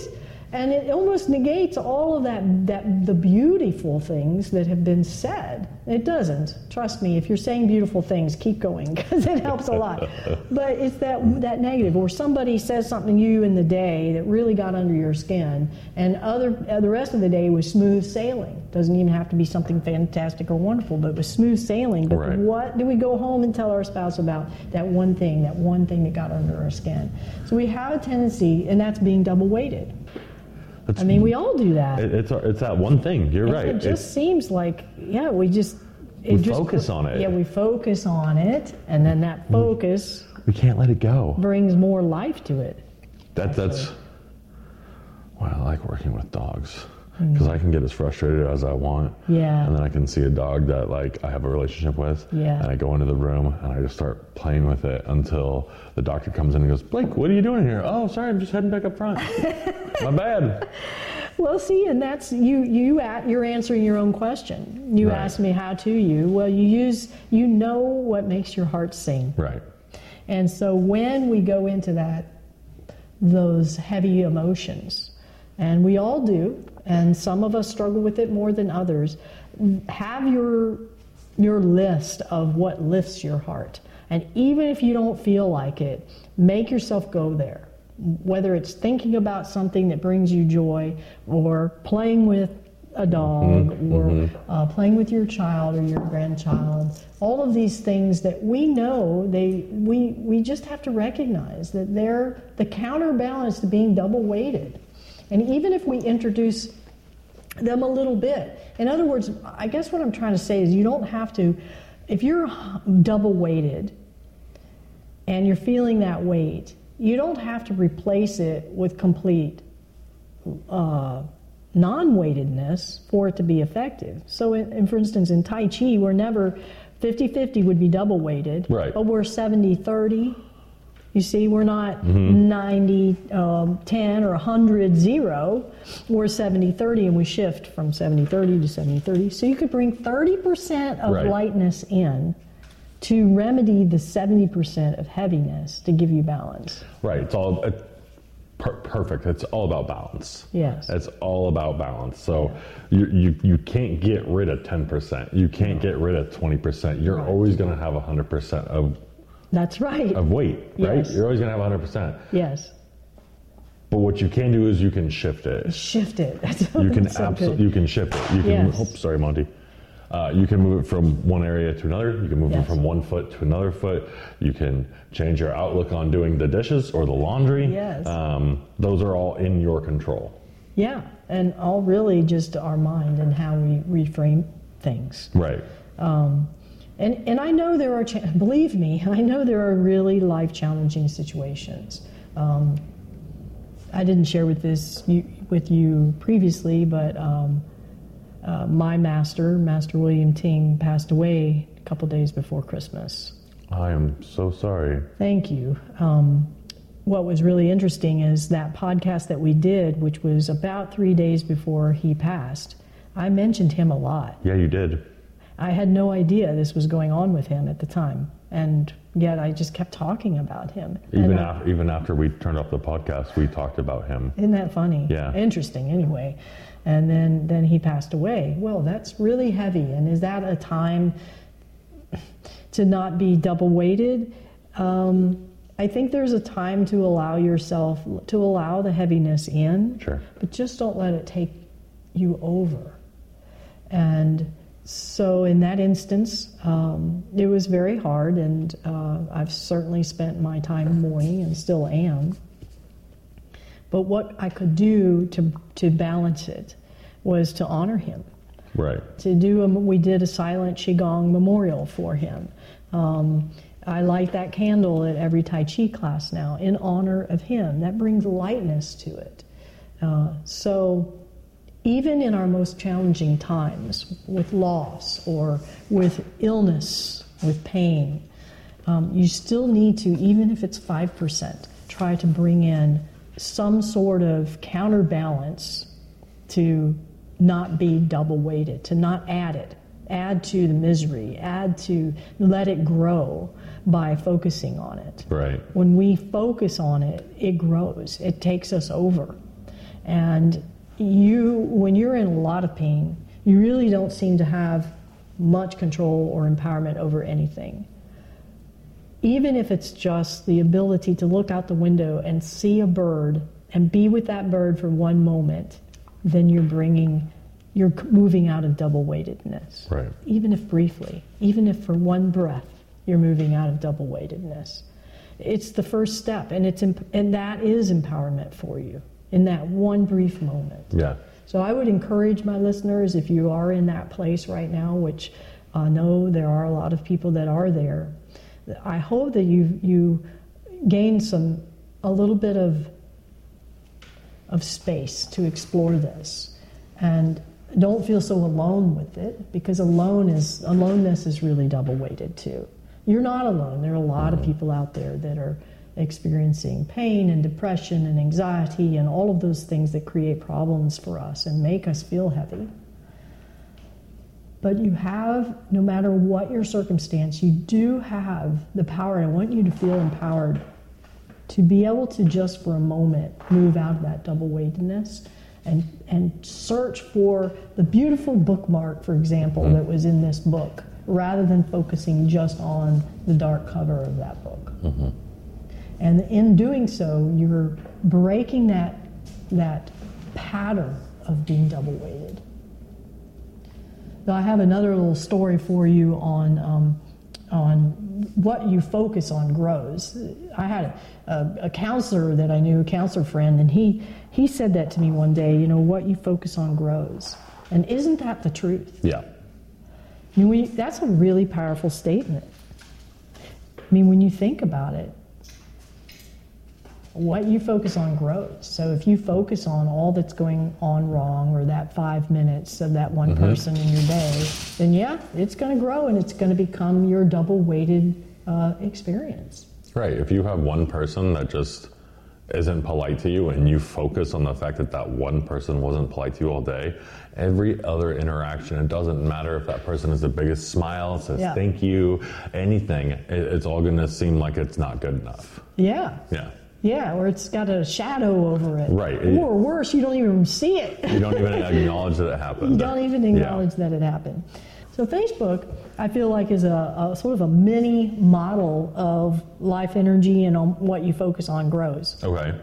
Speaker 1: and it almost negates all of that that the beautiful things that have been said. It doesn't. Trust me. If you're saying beautiful things, keep going because it helps a lot. but it's that that negative, or somebody says something to you in the day that really got under your skin, and other uh, the rest of the day was smooth sailing. Doesn't even have to be something fantastic or wonderful, but it was smooth sailing. But
Speaker 2: Right.
Speaker 1: what do we go home and tell our spouse about that one thing, that one thing that got under our skin? So we have a tendency, and that's being double weighted.
Speaker 2: It's,
Speaker 1: I mean, we all do that.
Speaker 2: it- it's it's that one thing. You're
Speaker 1: It-
Speaker 2: right.
Speaker 1: It
Speaker 2: It's-
Speaker 1: just seems like, yeah, we just. It
Speaker 2: We
Speaker 1: just
Speaker 2: focus on it.
Speaker 1: Yeah, we focus on it, and then that focus
Speaker 2: we can't let it go.
Speaker 1: brings more life to it.
Speaker 2: That that's why I like working with dogs Mm. because I can get as frustrated as I want.
Speaker 1: Yeah.
Speaker 2: And then I can see a dog that like I have a relationship with.
Speaker 1: Yeah.
Speaker 2: And I go into the room and I just start playing with it until the doctor comes in and goes, Blake, what are you doing here? Oh, sorry, I'm just heading back up front. My bad.
Speaker 1: Well, see, and that's you. You at you're answering your own question. You
Speaker 2: Right.
Speaker 1: asked me how to you. Well, you use you know what makes your heart sing.
Speaker 2: Right.
Speaker 1: And so when we go into that, those heavy emotions, and we all do, and some of us struggle with it more than others, have your your list of what lifts your heart. And even if you don't feel like it, make yourself go there. Whether it's thinking about something that brings you joy, or playing with a dog, or Uh, playing with your child or your grandchild, all of these things that we know they we we just have to recognize that they're the counterbalance to being double weighted. And even if we introduce them a little bit. In other words, I guess what I'm trying to say is you don't have to, if you're double weighted and you're feeling that weight, you don't have to replace it with complete uh, non weightedness for it to be effective. So, in, in- for instance, in Tai Chi, we're never 50 50 would be double weighted,
Speaker 2: Right.
Speaker 1: but we're 70 30. You see, we're not 90 um, 10 or 100 0. We're 70 30 and we shift from 70 30 to 70 30. So you could bring 30% of
Speaker 2: Right.
Speaker 1: lightness in to remedy the 70% of heaviness to give you balance.
Speaker 2: Right. It's all it, per- perfect. It's all about balance.
Speaker 1: Yes.
Speaker 2: It's all about balance. So you, you, you can't get rid of 10%. You can't get rid of 20%. You're
Speaker 1: Right.
Speaker 2: always going to have 100% of,
Speaker 1: That's right.
Speaker 2: of weight, right?
Speaker 1: Yes.
Speaker 2: You're always going to have 100%.
Speaker 1: Yes.
Speaker 2: But what you can do is you can shift it.
Speaker 1: Shift it. That's
Speaker 2: You can
Speaker 1: so
Speaker 2: absolutely, you can shift it. You can,
Speaker 1: Yes.
Speaker 2: oh, sorry, Monty. Uh, you can move it from one area to another. You can move
Speaker 1: Yes.
Speaker 2: it from one foot to another foot. You can change your outlook on doing the dishes or the laundry.
Speaker 1: Yes.
Speaker 2: Um, those are all in your control.
Speaker 1: Yeah, and all really just our mind and how we reframe things.
Speaker 2: Right.
Speaker 1: And and I know there are cha- believe me, I know there are really life challenging situations. Um, I didn't share with this you, with you previously, but um, uh, my master, Master William Ting, passed away a couple days before Christmas.
Speaker 2: I am so sorry.
Speaker 1: Thank you. Um, what was really interesting is that podcast that we did, which was about three days before he passed. I mentioned him a lot.
Speaker 2: Yeah, you did.
Speaker 1: I had no idea this was going on with him at the time, and yet I just kept talking about him.
Speaker 2: Even
Speaker 1: I-
Speaker 2: after, even after we turned off the podcast, we talked about him.
Speaker 1: Isn't that funny?
Speaker 2: Yeah.
Speaker 1: Interesting, anyway. And then, then he passed away. Well, that's really heavy. And is that a time to not be double weighted? Um, I think there's a time to allow yourself, to allow the heaviness in,
Speaker 2: Sure.
Speaker 1: but just don't let it take you over. And so, in that instance, um, it was very hard, and uh, I've certainly spent my time mourning and still am. But what I could do to, to balance it was to honor him.
Speaker 2: Right.
Speaker 1: To do a, we did a silent qigong memorial for him. Um, I light that candle at every Tai Chi class now in honor of him. That brings lightness to it. Uh, so even in our most challenging times with loss or with illness, with pain, um, you still need to, even if it's 5%, try to bring in some sort of counterbalance to not be double weighted, to not add it, add to the misery, add to let it grow by focusing on it.
Speaker 2: Right.
Speaker 1: When we focus on it, it grows, it takes us over. And you, when you're in a lot of pain, you really don't seem to have much control or empowerment over anything. Even if it's just the ability to look out the window and see a bird and be with that bird for one moment, then you're bringing, you're moving out of double weightedness
Speaker 2: Right.
Speaker 1: even if briefly, even if for one breath you're moving out of double weightedness. It's the first step, and it's and that is empowerment for you in that one brief moment.
Speaker 2: Yeah.
Speaker 1: So I would encourage my listeners, if you are in that place right now, which I know there are a lot of people that are there, I hope that you you gain some a little bit of of space to explore this, and don't feel so alone with it because alone is aloneness is really double weighted too. You're not alone. There are a lot of mm-hmm. people out there that are experiencing pain and depression and anxiety and all of those things that create problems for us and make us feel heavy. But you have, no matter what your circumstance, you do have the power. I want you to feel empowered to be able to just for a moment move out of that double weightedness and, and search for the beautiful bookmark, for example, mm-hmm. that was in this book, rather than focusing just on the dark cover of that book. Mm-hmm. And in doing so, you're breaking that, that pattern of being double weighted. So I have another little story for you on um, on what you focus on grows. I had a, a counselor that I knew, a counselor friend, and he he said that to me one day. You know, what you focus on grows, and isn't that the truth?
Speaker 2: Yeah.
Speaker 1: I mean, we, that's a really powerful statement. I mean, when you think about it, what you focus on grows. So if you focus on all that's going on wrong or that five minutes of that one person in your day, then yeah, it's going to grow and it's going to become your double weighted uh, experience.
Speaker 2: Right. If you have one person that just isn't polite to you and you focus on the fact that that one person wasn't polite to you all day, every other interaction, it doesn't matter if that person has the biggest smile, says
Speaker 1: Yeah.
Speaker 2: thank you, anything, it's all going to seem like it's not good enough.
Speaker 1: Yeah.
Speaker 2: Yeah.
Speaker 1: Yeah, or it's got a shadow over it.
Speaker 2: Right.
Speaker 1: Or worse, you don't even see it.
Speaker 2: You don't even acknowledge that it happened.
Speaker 1: You don't even
Speaker 2: Yeah.
Speaker 1: acknowledge that it happened. So Facebook, I feel like, is a, a sort of a mini model of life energy and on what you focus on grows.
Speaker 2: Okay.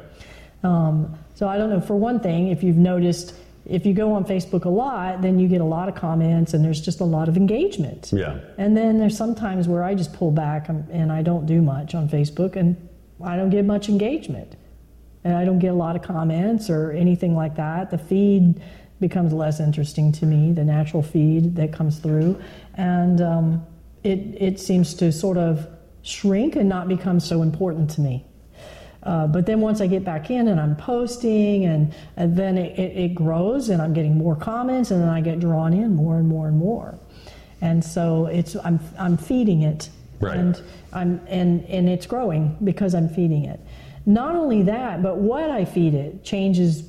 Speaker 1: Um, so I don't know. For one thing, if you've noticed, if you go on Facebook a lot, then you get a lot of comments and there's just a lot of engagement.
Speaker 2: Yeah.
Speaker 1: And then there's sometimes where I just pull back and- and I don't do much on Facebook and I don't get much engagement. And I don't get a lot of comments or anything like that. The feed becomes less interesting to me, the natural feed that comes through. And um, it, it seems to sort of shrink and not become so important to me. Uh, but then once I get back in and I'm posting, and, and then it, it, it, grows, and I'm getting more comments, and then I get drawn in more and more and more. And so it's I'm I'm feeding it,
Speaker 2: right.
Speaker 1: and I'm and and it's growing because I'm feeding it. Not only that, but what I feed it changes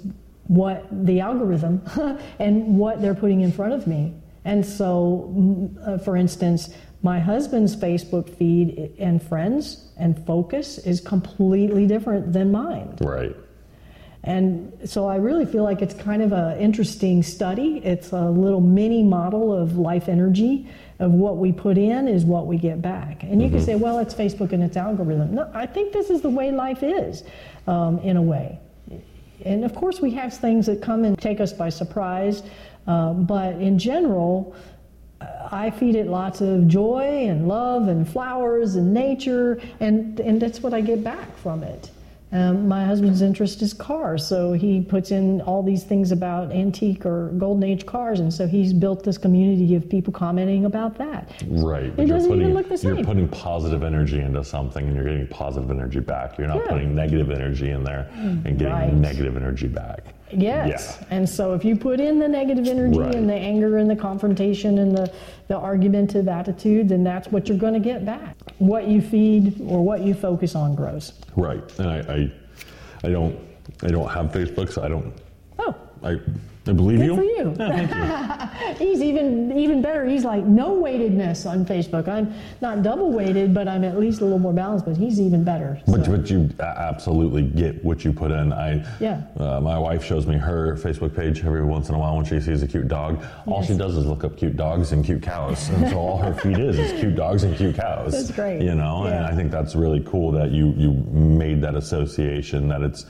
Speaker 1: what the algorithm and what they're putting in front of me. And so, uh, for instance, my husband's Facebook feed and friends and focus is completely different than mine.
Speaker 2: Right.
Speaker 1: And so I really feel like it's kind of an interesting study. It's a little mini model of life energy of what we put in is what we get back. And you mm-hmm. can say, well, it's Facebook and its algorithm. No, I think this is the way life is um, in a way. And of course, we have things that come and take us by surprise. Uh, but in general, I feed it lots of joy and love and flowers and nature, and, and that's what I get back from it. Um, my husband's interest is cars, so he puts in all these things about antique or golden age cars, and so he's built this community of people commenting about that.
Speaker 2: Right.
Speaker 1: It doesn't
Speaker 2: putting,
Speaker 1: even look the same.
Speaker 2: You're putting positive energy into something, and you're getting positive energy back. You're not yeah. putting negative energy in there and getting
Speaker 1: right.
Speaker 2: negative energy back.
Speaker 1: Yes. Yeah. And so if you put in the negative energy right. and the anger and the confrontation and the, the argumentative attitude, then that's what you're going to get back. What you feed or what you focus on grows.
Speaker 2: Right. And I, I, I don't I don't have Facebook, so I don't.
Speaker 1: Oh.
Speaker 2: I I believe
Speaker 1: Good
Speaker 2: you.
Speaker 1: for you.
Speaker 2: thank
Speaker 1: you. He's even even better. He's like no weightedness on Facebook. I'm not double weighted, but I'm at least a little more balanced. But he's even better.
Speaker 2: So. But, but you absolutely get what you put in. I
Speaker 1: yeah.
Speaker 2: Uh, my wife shows me her Facebook page every once in a while when she sees a cute dog. All yes. she does is look up cute dogs and cute cows, and so all her feed is is cute dogs and cute cows.
Speaker 1: That's great.
Speaker 2: You know,
Speaker 1: yeah.
Speaker 2: and I think that's really cool that you you made that association that it's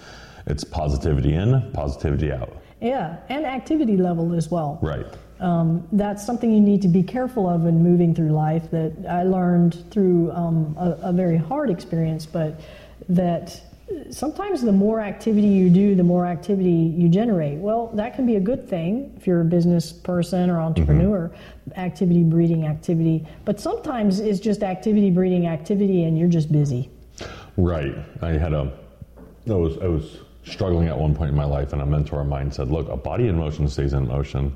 Speaker 2: it's positivity in, positivity out.
Speaker 1: Yeah, and activity level as well.
Speaker 2: Right.
Speaker 1: Um, that's something you need to be careful of in moving through life that I learned through um, a, a, very hard experience, but that sometimes the more activity you do, the more activity you generate. Well, that can be a good thing if you're a business person or entrepreneur, mm-hmm. activity breeding activity, but sometimes it's just activity breeding activity and you're just busy.
Speaker 2: Right. I had a, I was, I was struggling at one point in my life, and a mentor of mine said, "Look, a body in motion stays in motion,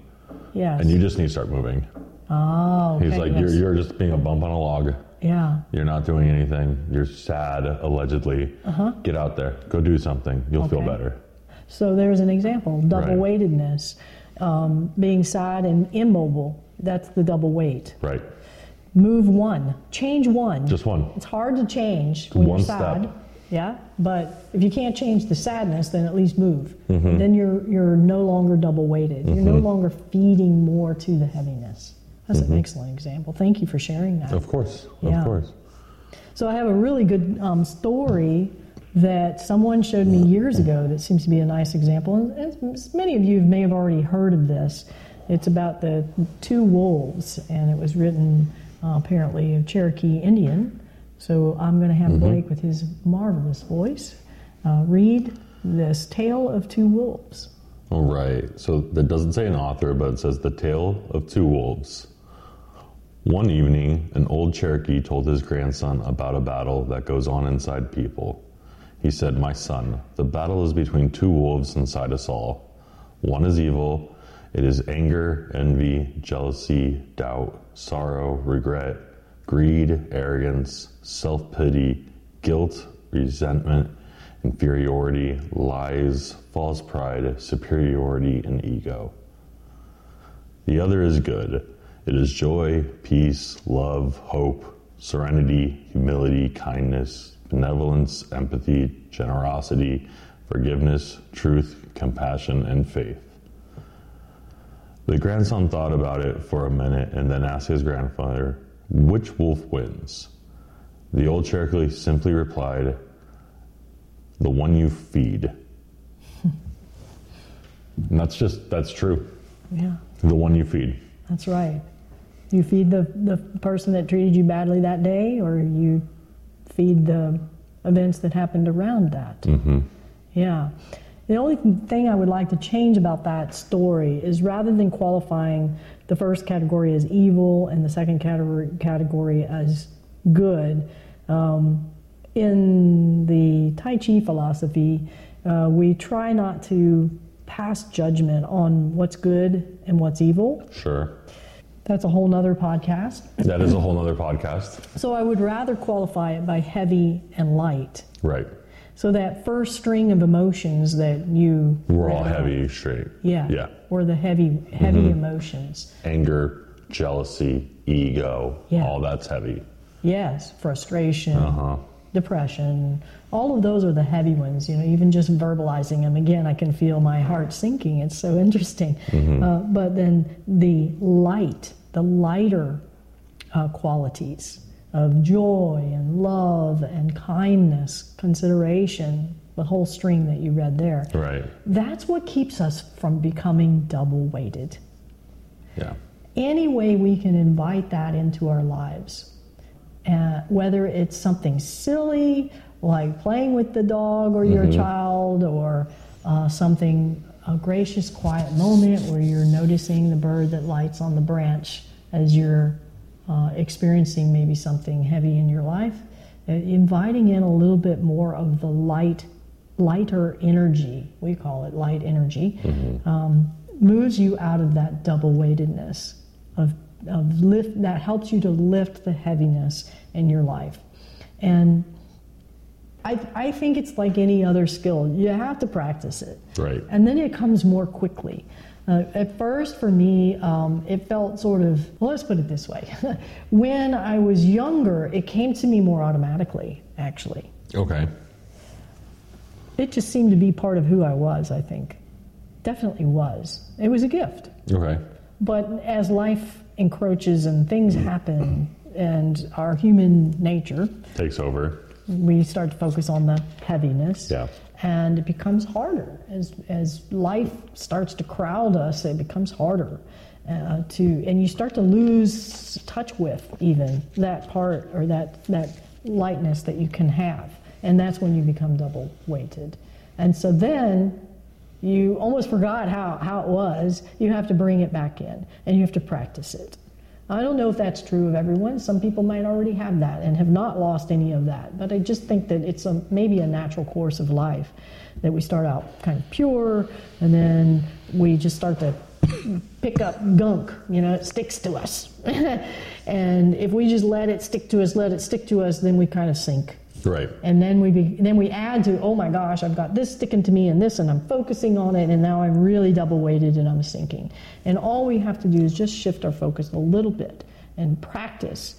Speaker 1: yes.
Speaker 2: and you just need to start moving."
Speaker 1: Oh,
Speaker 2: okay, he's like,
Speaker 1: yes.
Speaker 2: "You're you're just being a bump on a log.
Speaker 1: Yeah,
Speaker 2: you're not doing anything. You're sad, allegedly.
Speaker 1: Uh-huh.
Speaker 2: Get out there, go do something. You'll
Speaker 1: okay.
Speaker 2: feel better."
Speaker 1: So there's an example: double right. weightedness, um, being sad and immobile. That's the double weight.
Speaker 2: Right.
Speaker 1: Move one, change one.
Speaker 2: Just one.
Speaker 1: It's hard to change when
Speaker 2: one
Speaker 1: you're sad.
Speaker 2: Step
Speaker 1: yeah, but if you can't change the sadness, then at least move.
Speaker 2: Mm-hmm.
Speaker 1: Then you're you're no longer double weighted.
Speaker 2: Mm-hmm.
Speaker 1: You're no mm-hmm. longer feeding more to the heaviness. That's
Speaker 2: mm-hmm.
Speaker 1: an excellent example. Thank you for sharing that.
Speaker 2: Of course,
Speaker 1: yeah.
Speaker 2: of course.
Speaker 1: So I have a really good um, story that someone showed me years ago that seems to be a nice example. And many of you may have already heard of this. It's about the two wolves, and it was written uh, apparently of Cherokee Indian so I'm going to have mm-hmm. Blake, with his marvelous voice, uh, read this Tale of Two Wolves.
Speaker 2: All right. So that doesn't say an author, but it says The Tale of Two Wolves. One evening, an old Cherokee told his grandson about a battle that goes on inside people. He said, My son, the battle is between two wolves inside us all. One is evil. It is anger, envy, jealousy, doubt, sorrow, regret, greed, arrogance, self pity, guilt, resentment, inferiority, lies, false pride, superiority, and ego. The other is good. It is joy, peace, love, hope, serenity, humility, kindness, benevolence, empathy, generosity, forgiveness, truth, compassion, and faith. The grandson thought about it for a minute and then asked his grandfather, Which wolf wins? The old Cherokee simply replied, The one you feed. and that's just, that's true.
Speaker 1: Yeah.
Speaker 2: The one you feed.
Speaker 1: That's right. You feed the, the person that treated you badly that day, or you feed the events that happened around that.
Speaker 2: Mm-hmm.
Speaker 1: Yeah. The only thing I would like to change about that story is rather than qualifying the first category as evil and the second category, category as good. Um, in the Tai Chi philosophy, uh, we try not to pass judgment on what's good and what's evil.
Speaker 2: Sure.
Speaker 1: That's a whole nother podcast.
Speaker 2: That is a whole nother podcast.
Speaker 1: So I would rather qualify it by heavy and light.
Speaker 2: Right.
Speaker 1: So that first string of emotions that you
Speaker 2: We're all heavy, straight.
Speaker 1: Yeah.
Speaker 2: Yeah.
Speaker 1: Were the heavy heavy emotions.
Speaker 2: Anger, jealousy, ego,
Speaker 1: Yeah.
Speaker 2: all that's heavy.
Speaker 1: Yes, frustration,
Speaker 2: Uh-huh.
Speaker 1: depression. All of those are the heavy ones. You know, even just verbalizing them again, I can feel my heart sinking. It's so interesting. Uh, but then the light, the lighter uh, qualities of joy and love and kindness, consideration, the whole string that you read there.
Speaker 2: Right.
Speaker 1: That's what keeps us from becoming double weighted.
Speaker 2: Yeah.
Speaker 1: Any way we can invite that into our lives, uh, whether it's something silly like playing with the dog or your child, or uh, something, a gracious, quiet moment where you're noticing the bird that lights on the branch as you're uh, experiencing maybe something heavy in your life, uh, inviting in a little bit more of the light, lighter energy, we call it light energy, um, moves you out of that double weightedness of, of lift that helps you to lift the heaviness in your life. And I, I think it's like any other skill. You have to practice it.
Speaker 2: Right.
Speaker 1: And then it comes more quickly. Uh, at first, for me, um, it felt sort of, well, let's put it this way. when I was younger, it came to me more automatically, actually.
Speaker 2: Okay.
Speaker 1: It just seemed to be part of who I was, I think. Definitely was. It was a gift.
Speaker 2: Okay.
Speaker 1: But as life encroaches and things happen, and our human nature,
Speaker 2: Takes over.
Speaker 1: we start to focus on the heaviness.
Speaker 2: Yeah.
Speaker 1: And it becomes harder as as life starts to crowd us. It becomes harder uh, to, and you start to lose touch with even that part or that that lightness that you can have, and that's when you become double weighted. And so then you almost forgot how, how it was. You have to bring it back in, and you have to practice it. I don't know if that's true of everyone. Some people might already have that and have not lost any of that. But I just think that it's a, maybe a natural course of life that we start out kind of pure and then we just start to pick up gunk. You know, it sticks to us. and if we just let it stick to us, let it stick to us, then we kind of sink.
Speaker 2: Right.
Speaker 1: And then we be, then we add to, oh my gosh, I've got this sticking to me and this, and I'm focusing on it, and now I'm really double weighted and I'm sinking. And all we have to do is just shift our focus a little bit and practice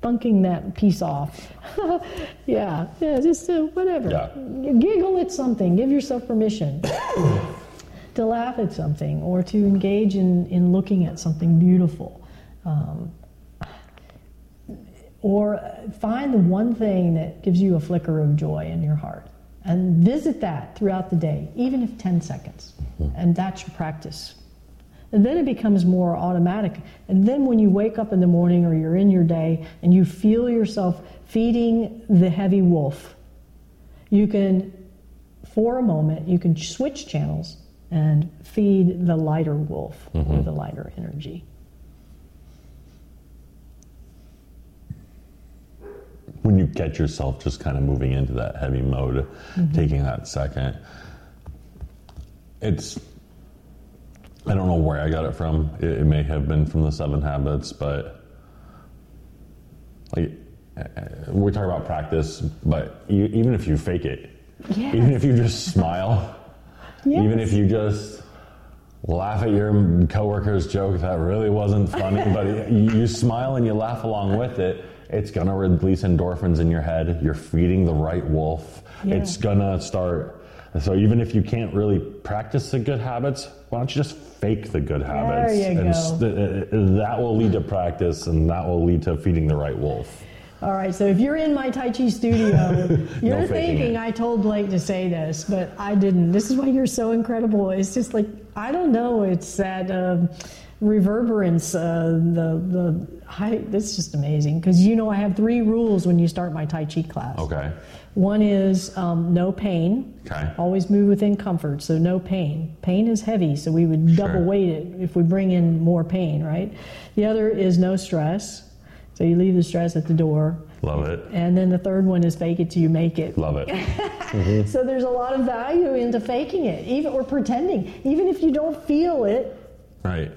Speaker 1: bunking that piece off. yeah, yeah, just uh, whatever.
Speaker 2: Yeah.
Speaker 1: Giggle at something. Give yourself permission to laugh at something or to engage in, in looking at something beautiful. Um, or uh, find the one thing that gives you a flicker of joy in your heart and visit that throughout the day, even if 10 seconds. Hmm. And that's your practice. And then it becomes more automatic. And then when you wake up in the morning or you're in your day and you feel yourself feeding the heavy wolf, you can, for a moment, you can switch channels and feed the lighter wolf or mm-hmm. the lighter energy.
Speaker 2: When you catch yourself just kind of moving into that heavy mode, taking that second, it's, I don't know where I got it from. It, it may have been from the seven habits, but like, uh, we're talking about practice, but you, even if you fake it,
Speaker 1: Yes.
Speaker 2: even if you just smile, even if you just laugh at your coworker's joke that really wasn't funny, but you, you smile and you laugh along with it, it's gonna release endorphins in your head. You're feeding the right wolf.
Speaker 1: Yeah.
Speaker 2: It's gonna start. So even if you can't really practice the good habits, why don't you just fake the good habits?
Speaker 1: There you
Speaker 2: and
Speaker 1: go.
Speaker 2: st- uh, that will lead to practice, and that will lead to feeding the right wolf.
Speaker 1: All right, so if you're in my Tai Chi studio, you're
Speaker 2: faking
Speaker 1: thinking. I told Blake to say this, but I didn't. This is why you're so incredible. It's just like, I don't know, it's that um, reverberance, uh, the the high. That's just amazing because you know I have three rules when you start my Tai Chi class.
Speaker 2: Okay.
Speaker 1: One is um, no pain.
Speaker 2: Okay.
Speaker 1: Always move within comfort, so no pain. Pain is heavy, so we would double
Speaker 2: Sure.
Speaker 1: weight it if we bring in more pain, right? The other is no stress, so you leave the stress at the door.
Speaker 2: Love it.
Speaker 1: And then the third one is fake it till you make it.
Speaker 2: Love it.
Speaker 1: So there's a lot of value into faking it, even or pretending, even if you don't feel it.
Speaker 2: Right.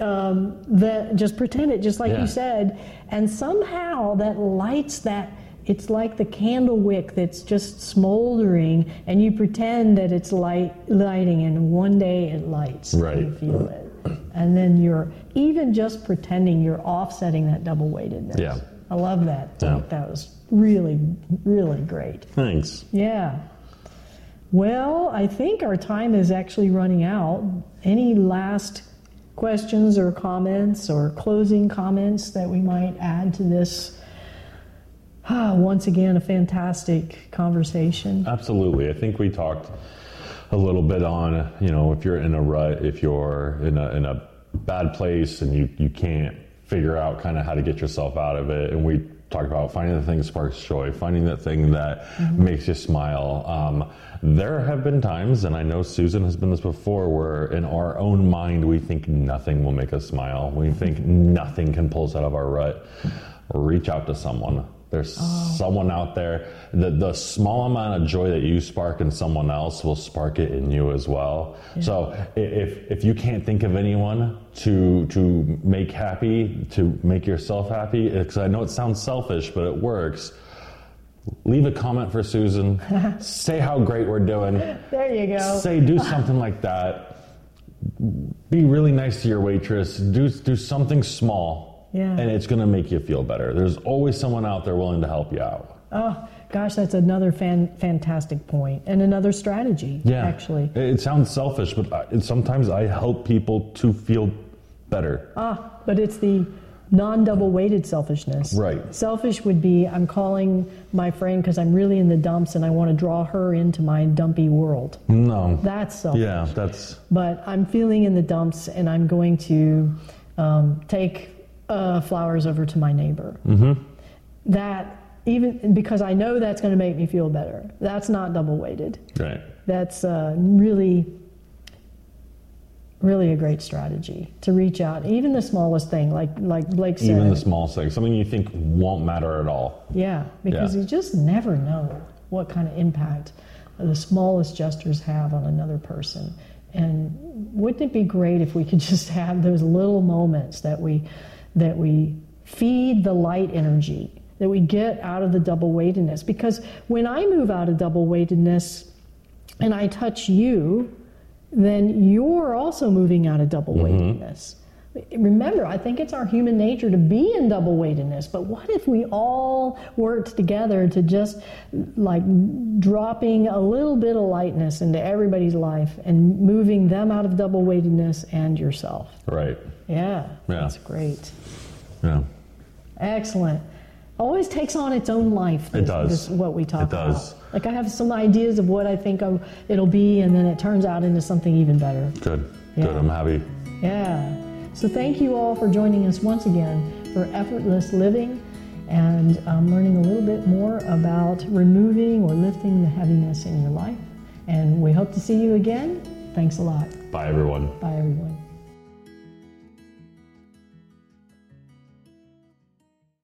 Speaker 1: Um, that just pretend it, just like
Speaker 2: Yeah.
Speaker 1: you said, and somehow that lights that. It's like the candle wick that's just smoldering, and you pretend that it's light lighting, and one day it lights.
Speaker 2: Right.
Speaker 1: You feel it, and then you're even just pretending you're offsetting that double weightedness.
Speaker 2: Yeah.
Speaker 1: I love that.
Speaker 2: Yeah.
Speaker 1: That was really, really great.
Speaker 2: Thanks.
Speaker 1: Yeah. Well, I think our time is actually running out. Any last questions or comments or closing comments that we might add to this? Ah, once again, a fantastic conversation.
Speaker 2: Absolutely. I think we talked a little bit on, you know, if you're in a rut, if you're in a, in a bad place and you, you can't figure out kind of how to get yourself out of it. And we talked about finding the thing that sparks joy, finding that thing that makes you smile. Um, there have been times, and I know Susan has been this before, where in our own mind we think nothing will make us smile. We think nothing can pull us out of our rut. Reach out to someone. There's oh. someone out there. The, the small amount of joy that you spark in someone else will spark it in you as well. So if if you can't think of anyone to to make happy, to make yourself happy, because I know it sounds selfish, but it works. Leave a comment for Susan. say how great we're doing.
Speaker 1: There you go.
Speaker 2: Say do something like that. Be really nice to your waitress. Do do something small,
Speaker 1: Yeah.
Speaker 2: and it's gonna make you feel better. There's always someone out there willing to help you out.
Speaker 1: Oh, gosh, that's another fan, fantastic point and another strategy,
Speaker 2: Yeah,
Speaker 1: actually.
Speaker 2: it, it sounds selfish, but I, sometimes I help people to feel better.
Speaker 1: Ah, but it's the non double weighted selfishness.
Speaker 2: Right.
Speaker 1: Selfish would be I'm calling my friend because I'm really in the dumps and I want to draw her into my dumpy world.
Speaker 2: No,
Speaker 1: That's selfish.
Speaker 2: yeah, that's
Speaker 1: But I'm feeling in the dumps and I'm going to um, take uh, flowers over to my neighbor. Mm-hmm. That, even because I know that's going to make me feel better, that's not double weighted.
Speaker 2: right.
Speaker 1: That's uh, really, really a great strategy to reach out. Even the smallest thing, like like Blake said.
Speaker 2: Even the small thing, something you think won't matter at all.
Speaker 1: yeah, because
Speaker 2: Yeah.
Speaker 1: you just never know what kind of impact the smallest gestures have on another person. And wouldn't it be great if we could just have those little moments that we that we feed the light energy that we get out of the double weightedness? Because when I move out of double weightedness and I touch you, then you're also moving out of double mm-hmm. weightedness. Remember, I think it's our human nature to be in double weightedness, but what if we all worked together to just like dropping a little bit of lightness into everybody's life and moving them out of double weightedness and yourself?
Speaker 2: Right.
Speaker 1: Yeah,
Speaker 2: Yeah.
Speaker 1: that's great.
Speaker 2: Yeah.
Speaker 1: Excellent. Always takes on its own life. This,
Speaker 2: does.
Speaker 1: This, what we talk about.
Speaker 2: It does.
Speaker 1: about. Like I have some ideas of what I think of it'll be, and then it turns out into something even better.
Speaker 2: Good.
Speaker 1: Yeah.
Speaker 2: Good. I'm happy.
Speaker 1: Yeah. So thank you all for joining us once again for effortless living and um, learning a little bit more about removing or lifting the heaviness in your life. And we hope to see you again. Thanks a lot.
Speaker 2: Bye, everyone.
Speaker 1: Bye, everyone.